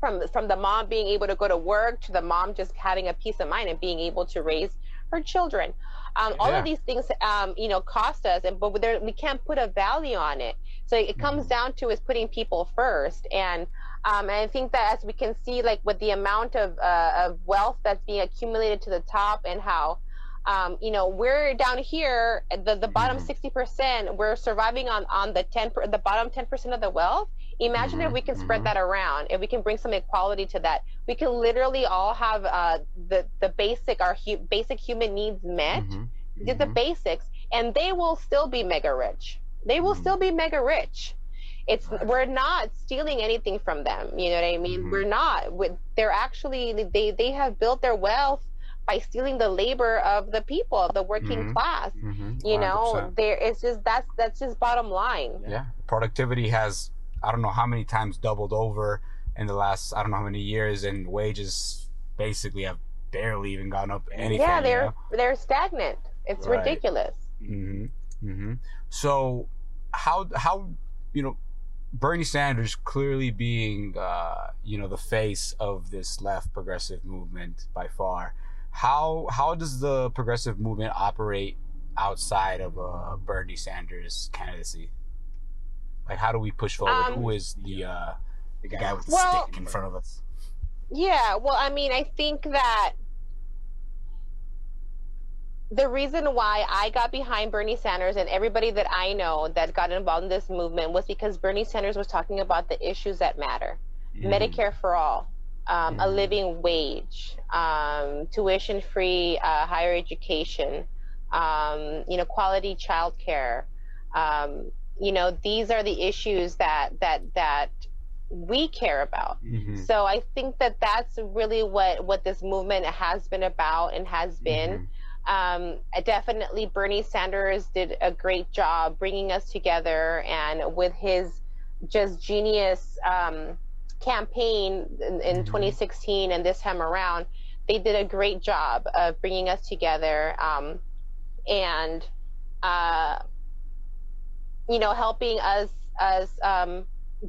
from from the mom being able to go to work to the mom just having a peace of mind and being able to raise her children um, all yeah. of these things, um, you know, cost us, and but there, we can't put a value on it. So it comes mm-hmm. down to is putting people first, and um, and I think that as we can see, like with the amount of uh, of wealth that's being accumulated to the top, and how um, you know, we're down here, the, the bottom 60%, mm-hmm. we're surviving on, on the 10, the bottom 10% of the wealth. Imagine mm-hmm. if we can spread mm-hmm. that around, if we can bring some equality to that. We can literally all have uh, the, the basic, our hu- basic human needs met, mm-hmm. the mm-hmm. basics, and they will still be mega rich. They will still be mega rich it's we're not stealing anything from them you know what i mean mm-hmm. we're not they're actually they they have built their wealth by stealing the labor of the people, of the working mm-hmm. class. Mm-hmm. You know, there it's just that's that's just bottom line. Yeah, productivity has I don't know how many times doubled over in the last I don't know how many years, and wages basically have barely even gone up anything. Yeah, they're you know? they're stagnant. It's right. ridiculous. Mm-hmm. Mm-hmm. So how how you know Bernie Sanders clearly being uh, you know the face of this left progressive movement by far how how does the progressive movement operate outside of a Bernie Sanders' candidacy? Like, how do we push forward? Um, Who is the uh, the guy with the well, stick in front of us? Yeah, well, I mean, I think that the reason why I got behind Bernie Sanders and everybody that I know that got involved in this movement was because Bernie Sanders was talking about the issues that matter. Mm. Medicare for all, um, a mm-hmm. living wage, um, tuition free uh, higher education, um, you know, quality childcare. Um, you know, these are the issues that that that we care about. Mm-hmm. So I think that that's really what what this movement has been about and has been. Mm-hmm. Um, definitely, Bernie Sanders did a great job bringing us together, and with his just genius um, campaign in, in mm-hmm. 2016 and this time around, they did a great job of bringing us together um, and, uh, you know, helping us us um,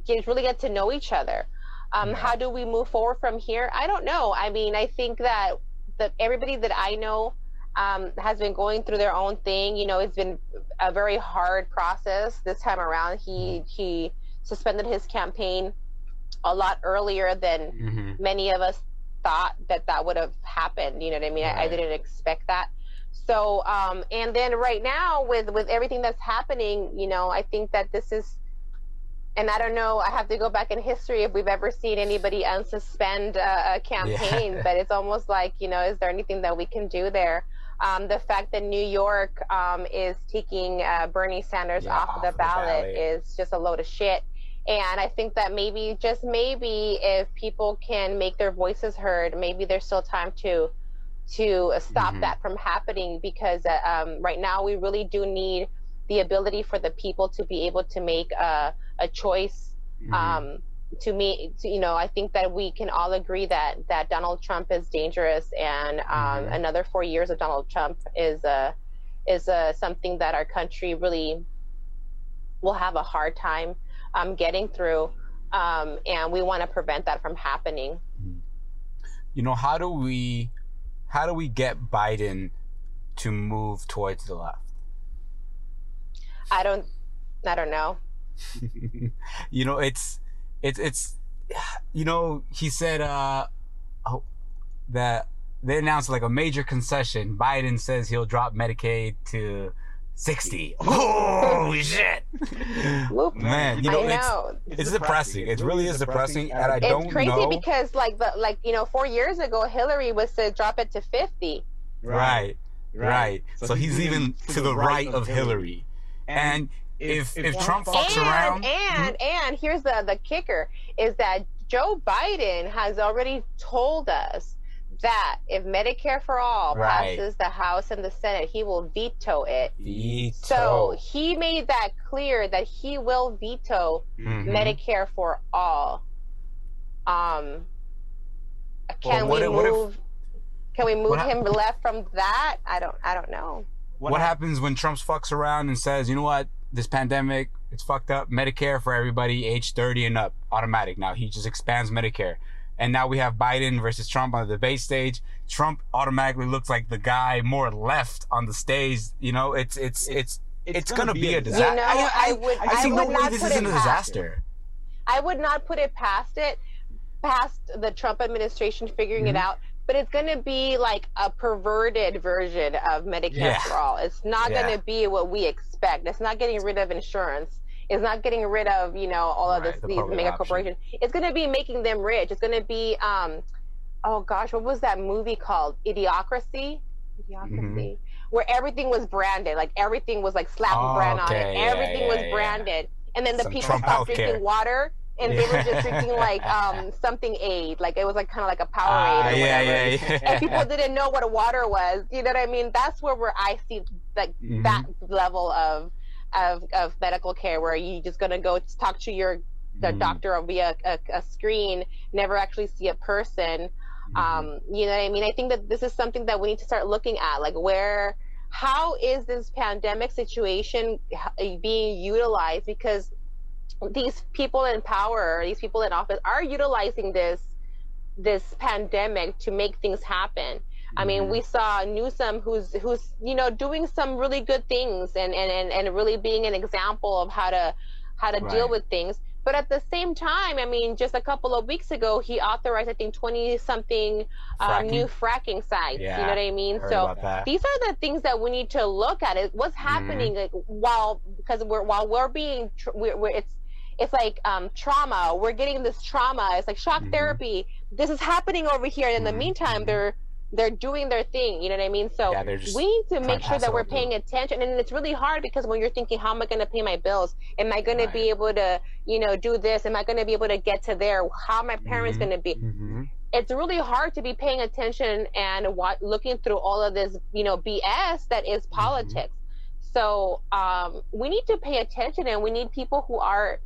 get really get to know each other. Um, yeah. How do we move forward from here? I don't know. I mean, I think that that everybody that I know um, has been going through their own thing. You know, it's been a very hard process this time around. He mm-hmm. he suspended his campaign a lot earlier than mm-hmm. many of us thought that that would have happened. You know what I mean? Right. I, I, didn't expect that. So, um, and then right now with with everything that's happening, you know, I think that this is, and I don't know, I have to go back in history if we've ever seen anybody unsuspend a, a campaign, yeah. but it's almost like, you know, is there anything that we can do there? Um, the fact that New York um, is taking uh, Bernie Sanders yeah, off, off, the, ballot the ballot is just a load of shit. And I think that maybe, just maybe, if people can make their voices heard, maybe there's still time to to stop mm-hmm. that from happening. Because uh, um, right now, we really do need the ability for the people to be able to make a, a choice. Mm-hmm. Um, to me, to, you know, I think that we can all agree that that Donald Trump is dangerous, and um, mm-hmm. another four years of Donald Trump is uh, is uh, something that our country really will have a hard time um, getting through. Um, and we want to prevent that from happening. Mm-hmm. You know, how do we, how do we get Biden to move towards the left? I don't, I don't know. you know, it's, it's, it's, you know, he said, uh, oh, that they announced like a major concession. Biden says he'll drop Medicaid to 60. Oh shit. Man, you know, I it's know. it's depressing. It really is depressing, and I It's don't think it's crazy know. because like the like you know four years ago Hillary was to drop it to 50. Right, right. So, he's even to the right of Hillary. And if if Trump fucks and around, and and here's the the kicker is that Joe Biden has already told us that if Medicare for all Right. passes the House and the Senate, he will veto it. veto. So he made that clear that he will veto Mhm. Medicare for all. Um, can what we if- what if- move? can we move what hap- him left from that? I don't. I don't know. What, happens when Trump fucks around and says, you know what, this pandemic, it's fucked up. Medicare for everybody age 30 and up, automatic. Now he just expands Medicare. And now we have Biden versus Trump on the debate stage. Trump automatically looks like the guy more left on the stage. You know, it's it's it's it's, gonna, be, a disaster. You know, I, I would- I, I see no would way not this put isn't it a past disaster. I would not put it past it, past the Trump administration figuring it Mhm. out. But it's going to be like a perverted version of Medicare Yeah. for all. It's not Yeah. going to be what we expect. It's not getting rid of insurance. It's not getting rid of you know all of Right, this, the these mega option. corporations. It's going to be making them rich. It's going to be um, oh gosh, what was that movie called? Idiocracy. Idiocracy. Mhm. Where everything was branded, like everything was like slap Oh, a brand on it. okay, yeah, Everything yeah, was yeah. branded, and then the Some people Trump stopped healthcare. drinking water, and they were just drinking like um something aid, like it was like kind of like a Powerade Ah, or whatever. yeah, yeah. And people didn't know what a water was. You know what I mean? That's where where I see like Mhm. that level of of of medical care, where you're just gonna go talk to your the Mhm. doctor via a, a screen, never actually see a person. Mhm. Um, you know what I mean? I think that this is something that we need to start looking at, like where, how is this pandemic situation being utilized? Because these people in power, these people in office, are utilizing this this pandemic to make things happen. I mean, we saw Newsom, who's who's you know doing some really good things and and and, and really being an example of how to how to deal with things. But at the same time, I mean, just a couple of weeks ago, he authorized I think twenty something um, new fracking sites. You know what I mean? Heard so these are the things that we need to look at. Is what's Mm-hmm. happening like while because we're while we're being tr- we're, we're it's it's like um, trauma. We're getting this trauma. It's like shock Mhm. therapy. This is happening over here. And In the Mhm, meantime, mhm. they're they're doing their thing. You know what I mean? So Yeah, we need to make sure that we're paying attention. And it's really hard because when you're thinking, how am I going to pay my bills? Am I going Right. to be able to, you know, do this? Am I going to be able to get to there? How are my parents Mhm. going to be? Mhm. it's really hard to be paying attention and what, looking through all of this, you know, BS that is Mm-hmm. politics. So um, we need to pay attention, and we need people who are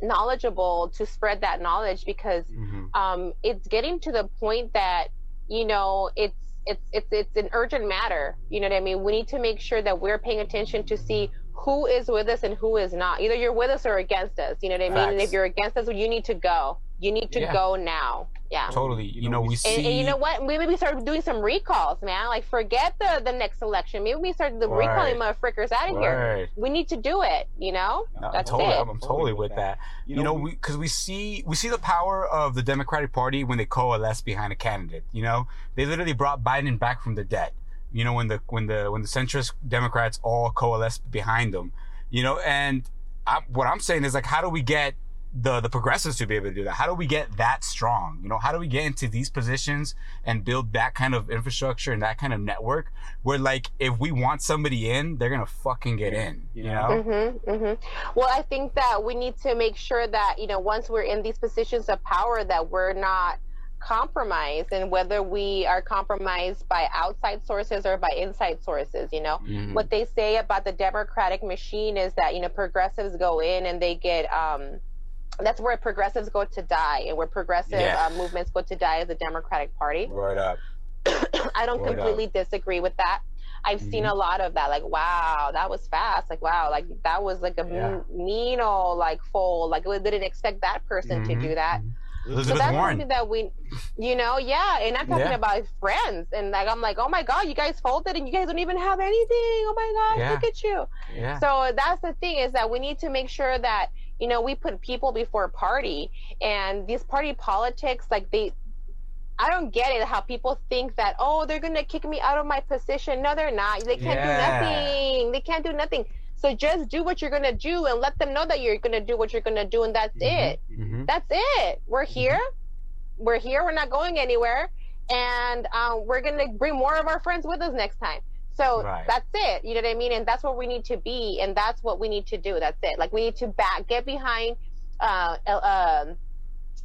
knowledgeable to spread that knowledge because Mhm. um, it's getting to the point that you know it's it's it's it's an urgent matter. You know what I mean? We need to make sure that we're paying attention to see who is with us and who is not. Either you're with us or against us. You know what I mean? And if you're against us, you need to go. You need to Yeah. go now. Yeah. Totally. You know, we see. And, and you know what? Maybe we start doing some recalls, man. Like forget the the next election. Maybe we start the Word. recalling motherfuckers out of here. We need to do it. You know? No, That's totally, it. I'm, I'm totally with that. You know, we because we see we see the power of the Democratic Party when they coalesce behind a candidate. You know, they literally brought Biden back from the dead. You know, when the when the when the centrist Democrats all coalesced behind them. You know, and I, what I'm saying is like, how do we get the the progressives to be able to do that? How do we get that strong? You know, how do we get into these positions and build that kind of infrastructure and that kind of network where like if we want somebody in, they're gonna fucking get in. You know. Mm-hmm, mm-hmm. Well, I think that we need to make sure that you know once we're in these positions of power, that we're not compromised, and whether we are compromised by outside sources or by inside sources. You know, Mhm. what they say about the Democratic machine is that you know progressives go in and they get um, that's where progressives go to die, and where progressive Yeah. uh, movements go to die is the Democratic Party. Word up. I don't up. completely disagree with that. I've seen Mhm. a lot of that. Like, wow, that was fast. Like, wow, like that was like a Yeah. old like fold. Like, we didn't expect that person to Mhm. do that. So that's Warren. something that we, you know, yeah. And I'm talking Yeah. about friends, and like I'm like, oh my god, you guys folded, and you guys don't even have anything. Oh my god, Yeah. look at you. Yeah. So that's the thing is that we need to make sure that you know we put people before party, and these party politics, like they, I don't get it how people think that oh they're gonna kick me out of my position. No, they're not. They can't Yeah. do nothing. They can't do nothing. So just do what you're gonna do and let them know that you're gonna do what you're gonna do, and that's Mhm. it. Mhm. That's it. We're here. We're here. We're not going anywhere, and um, we're gonna bring more of our friends with us next time. So Right. that's it. You know what I mean? And that's what we need to be, and that's what we need to do. That's it. Like we need to back, get behind uh, uh, um,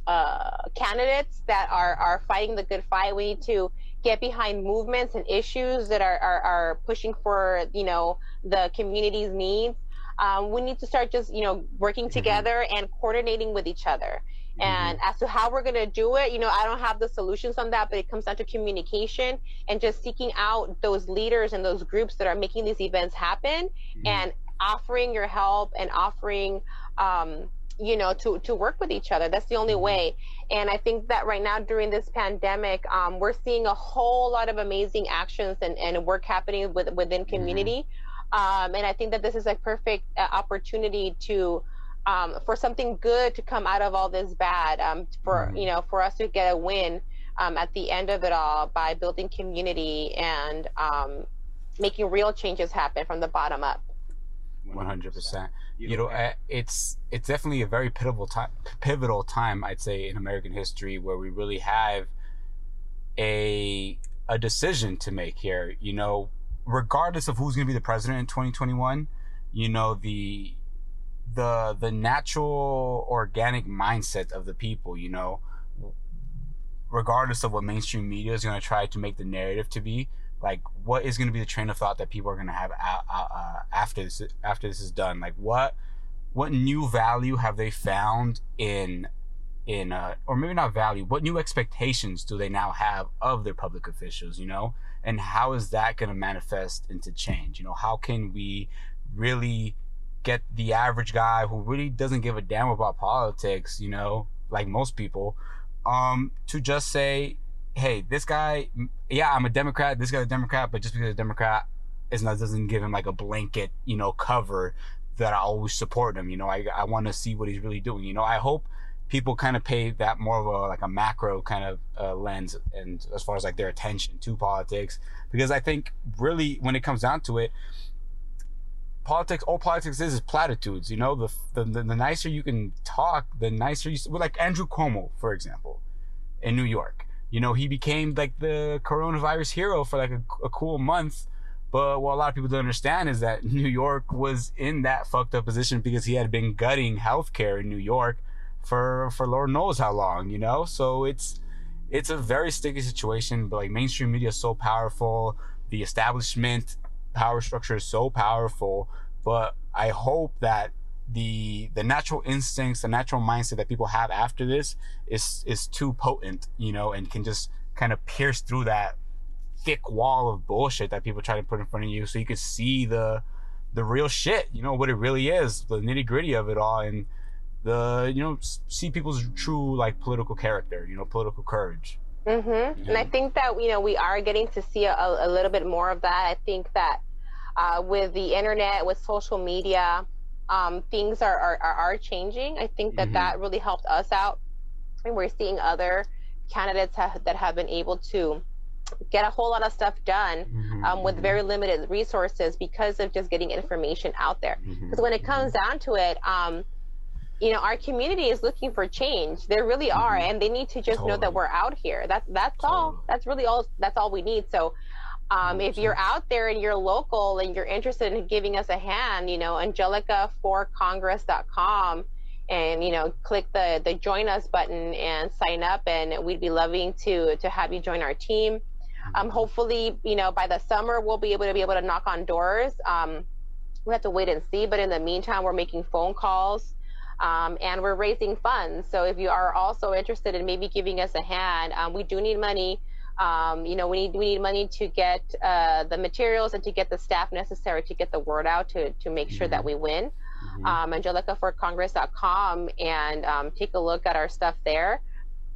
uh, candidates that are are fighting the good fight. We need to get behind movements and issues that are are, are pushing for you know the community's needs. Um, we need to start just you know working Mhm. together and coordinating with each other. And as to how we're going to do it, you know, I don't have the solutions on that, but it comes down to communication and just seeking out those leaders and those groups that are making these events happen Mhm. and offering your help and offering, um, you know, to, to work with each other. That's the only Mhm. way. And I think that right now during this pandemic, um, we're seeing a whole lot of amazing actions and, and work happening with, within community. Um, and I think that this is a perfect uh, opportunity to, um, for something good to come out of all this bad, um, for Mhm. you know, for us to get a win um, at the end of it all by building community and um, making real changes happen from the bottom up. One hundred percent. You know, uh, it's it's definitely a very pivotal time. Pivotal time, I'd say, in American history, where we really have a a decision to make here. You know, regardless of who's going to be the president in twenty twenty one, you know the the the natural organic mindset of the people. You know, regardless of what mainstream media is going to try to make the narrative to be, like what is going to be the train of thought that people are going to have a- uh, after this after this is done? Like what what new value have they found in in uh, or maybe not value what new expectations do they now have of their public officials you know? And how is that going to manifest into change? You know how can we really get the average guy who really doesn't give a damn about politics you know like most people um to just say hey, this guy, yeah, I'm a Democrat. This guy's a Democrat, but just because a Democrat is not doesn't give him like a blanket, you know, cover that I always support him. You know, I I want to see what he's really doing. You know, I hope people kind of pay that more of a like a macro kind of uh, lens and as far as like their attention to politics because I think really when it comes down to it politics all politics is is platitudes you know the the, the, nicer you can talk the nicer you well, like Andrew Cuomo for example in New York you know, he became like the coronavirus hero for like a, a, cool month. But what a lot of people don't understand is that New York was in that fucked up position because he had been gutting healthcare in New York for for Lord knows how long, you know. So it's it's a very sticky situation. But like mainstream media is so powerful, the establishment power structure is so powerful. But I hope that the the natural instincts, the natural mindset that people have after this is is too potent, you know, and can just kind of pierce through that thick wall of bullshit that people try to put in front of you, so you can see the the real shit, you know, what it really is, the nitty gritty of it all, and the you know see people's true like political character, you know, political courage. Mm-hmm. Yeah. And I think that you know we are getting to see a, a little bit more of that. I think that uh, with the internet, with social media um, things are, are, are changing. I think that mm-hmm. that really helped us out. And we're seeing other candidates have, that have been able to get a whole lot of stuff done mm-hmm. um, with very limited resources because of just getting information out there. Because mm-hmm. when it comes down to it, um, you know, our community is looking for change. They really are, and they need to just totally. know that we're out here. That's that's totally. all. That's really all. That's all we need. So, um, if you're out there and you're local and you're interested in giving us a hand, you know, angelica4congress.com and, you know, click the, the join us button and sign up and we'd be loving to, to have you join our team. Um, hopefully, you know, by the summer, we'll be able to be able to knock on doors. Um, we have to wait and see, but in the meantime, we're making phone calls. Um, and we're raising funds. So if you are also interested in maybe giving us a hand, um, we do need money. Um, you know, we need we need money to get uh, the materials and to get the staff necessary to get the word out to to make sure mm-hmm. that we win. Mm-hmm. Um, AngelicaForCongress.com and um, take a look at our stuff there.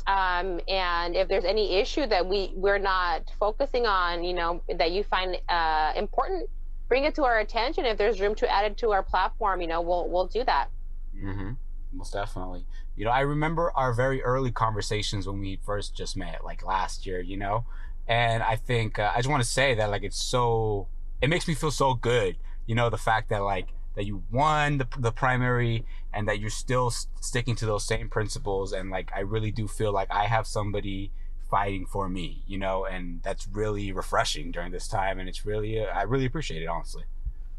Um, and if there's any issue that we we're not focusing on, you know, that you find uh, important, bring it to our attention. If there's room to add it to our platform, you know, we'll we'll do that. Mm-hmm. Most definitely. You know, I remember our very early conversations when we first just met, like last year. You know, and I think uh, I just want to say that like it's so it makes me feel so good. You know, the fact that like that you won the, the primary and that you're still s- sticking to those same principles and like I really do feel like I have somebody fighting for me, you know, and that's really refreshing during this time and it's really uh, I really appreciate it honestly.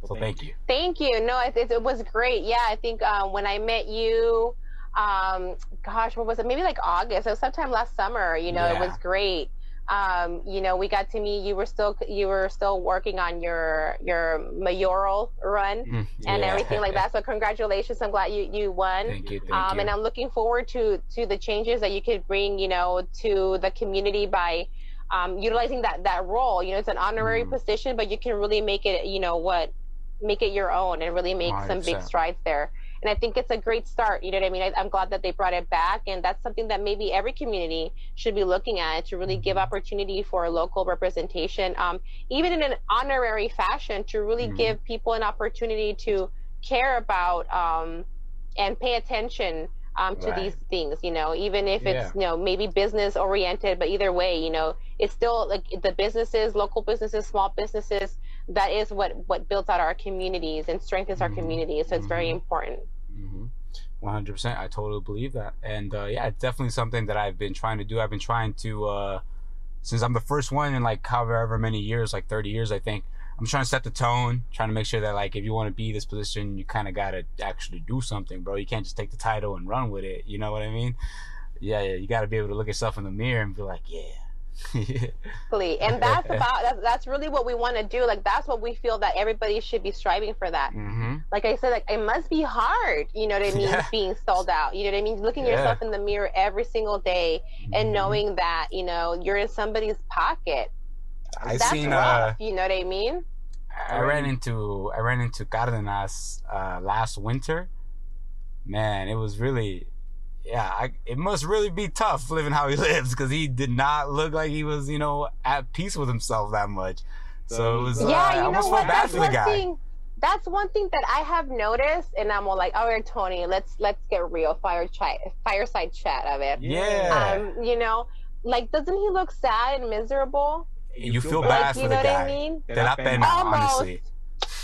So thank you. Thank you. No, it, it, it was great. Yeah, I think um, when I met you, um, gosh, what was it? Maybe like August. It was sometime last summer. You know, it was great. Um, you know, we got to meet. You were still you were still working on your your mayoral run Mm, and yeah. everything like that. So congratulations. I'm glad you you won. Thank you. Thank um, you. and I'm looking forward to to the changes that you could bring, you know, to the community by um, utilizing that that role. You know, it's an honorary Mhm. position, but you can really make it, you know, what make it your own and really make some big strides there. And I think it's a great start. You know what I mean? I, I'm glad that they brought it back, and that's something that maybe every community should be looking at to really give Mhm. opportunity for local representation, um, even in an honorary fashion, to really Mhm. give people an opportunity to care about um, and pay attention um, to Right. these things. You know, even if Yeah. it's you know maybe business oriented, but either way, you know, it's still like the businesses, local businesses, small businesses. That is what what builds out our communities and strengthens our Mhm. communities. So it's very Mhm. important. Mm-hmm. One hundred percent. I totally believe that, and uh, yeah, it's definitely something that I've been trying to do. I've been trying to uh, since I'm the first one in like however many years, like thirty years, I think. I'm trying to set the tone, trying to make sure that like if you want to be this position, you kind of gotta actually do something, bro. You can't just take the title and run with it. You know what I mean? Yeah, yeah. You got to be able to look yourself in the mirror and be like, yeah. And that's about that's, that's really what we want to do. Like that's what we feel that everybody should be striving for that. mm-hmm. Like I said, like it must be hard, you know what I mean, Yeah. being sold out. You know what I mean? Looking Yeah. yourself in the mirror every single day and Mhm. knowing that, you know, you're in somebody's pocket. I That's seen rough, uh, you know what I mean? I ran into I ran into Cardenas uh, last winter. Man, it was really, yeah. I, it must really be tough living how he lives because he did not look like he was, you know, at peace with himself that much. So it was. Uh, yeah, I you know almost what? bad That's for the one guy. thing. That's one thing that I have noticed, and I'm all like, "All right, Tony, let's let's get real, fire chat, fireside chat of it." Yeah. Um, you know, like, doesn't he look sad and miserable? You feel Like, bad you for know the what I guy. mean? Te da pena, Almost. honestly.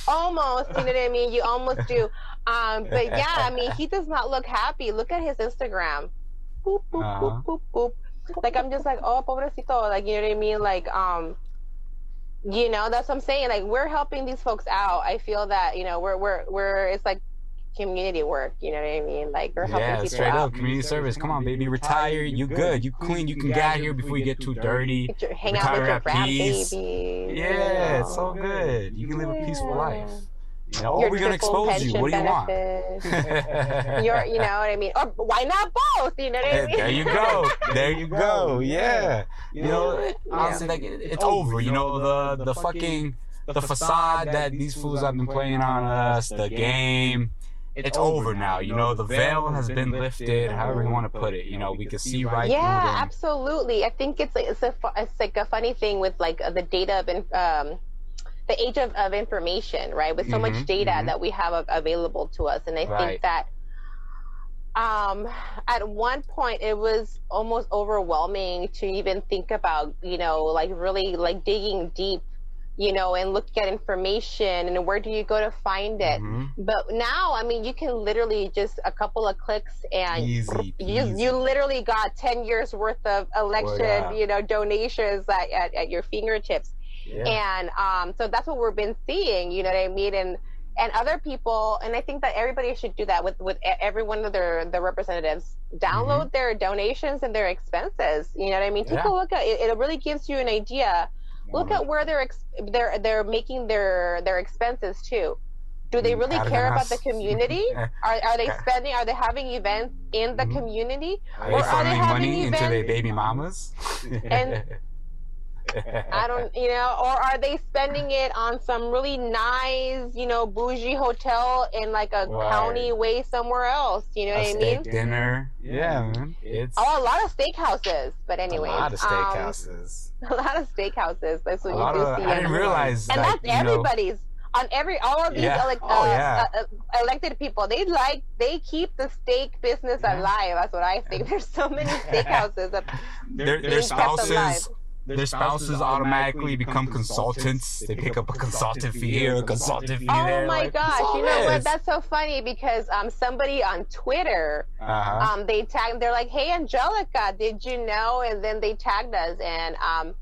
Almost, you know what I mean? You almost do. Um, but yeah, I mean, he does not look happy. Look at his Instagram. Boop, boop, Uh-huh. boop, boop, boop. Like I'm just like, oh, pobrecito. Like you know what I mean? Like um, you know, that's what I'm saying. Like we're helping these folks out. I feel that you know we're we're we're it's like community work. You know what I mean? Like we're helping Yeah, people straight out. up community service. Come on, baby, retire. You good. You clean. You can get out here before you get too dirty. Hang out with your at grandbabies. peace. Yeah, it's so good. You can live a peaceful life. You know, or we're gonna expose you. What do you want? benefits. You're, you know what I mean? Or why not both? You know what I mean? there you go. There you go. Yeah. You know, honestly, like it's over. You know, the the fucking the facade that these fools have been playing on us, the game. It's over now. You know, the veil has been lifted. However you want to put it. You know, we can see right yeah, through them. absolutely. I think it's like, it's a it's like a funny thing with like uh, the data of in- um, the age of, of information, right? With so Mhm, much data mhm. that we have av- available to us, and I Right. think that um, at one point it was almost overwhelming to even think about, you know, like really like digging deep, you know, and looking at information and where do you go to find it. Mhm. But now, I mean, you can literally just a couple of clicks and Easy. you, you literally got 10 years worth of election, yeah. you know, donations at, at, at your fingertips. Yeah. And um, so that's what we've been seeing, you know what I mean? And and other people, and I think that everybody should do that with, with every one of their, their representatives. Download their donations and their expenses. You know what I mean? Take Mm-hmm. Yeah. a look at it. It really gives you an idea. Look at where they're ex- they're they're making their their expenses too. Do they Mm, really care about the community? Are, are they spending? Are they having events in the Mhm. community? Are Or they are they having money into their baby mamas? And- I don't, you know, or are they spending it on some really nice, you know, bougie hotel in like a Right. county way somewhere else? You know a what I mean? dinner. Yeah, man. It's Oh, a lot of steakhouses. But anyway, a lot of um, steakhouses. a lot of steakhouses. That's what a you do of, see. I didn't everywhere. realize and that, that's you know, everybody's. on every all of these Yeah. elect, Oh, uh, yeah. uh, uh, elected people. They like they keep the steak business Yeah. alive. That's what I think. There's so many steakhouses. That, Their, their Being kept spouses their spouses automatically become consultants. They pick up a consultant fee here, a consultant fee oh my like, gosh! You know what? That's so funny because um somebody on Twitter Uh-huh. um they tagged. They're like, "Hey, Angelica, did you know?" And then they tagged us and um.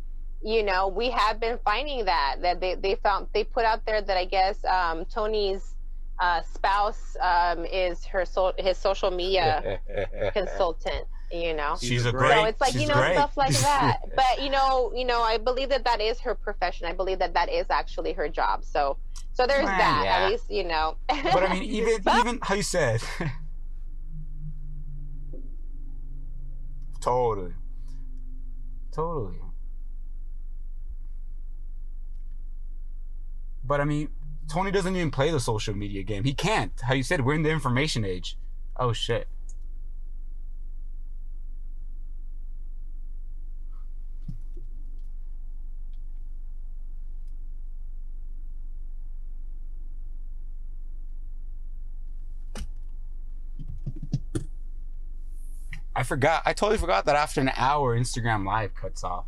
You know, we have been finding that that they, they found they put out there that I guess um, Tony's uh, spouse um, is her so, his social media consultant. You know, She's a So great. so it's like you know great. stuff like that but you know you know i believe that that is her profession i believe that that is actually her job so so there's Man, that yeah. at least you know but I mean, even even how you said. totally. Totally. But I mean, Tony doesn't even play the social media game. He can't. How you said, we're in the information age. Oh shit. Forgot. I totally forgot that after an hour, Instagram Live cuts off.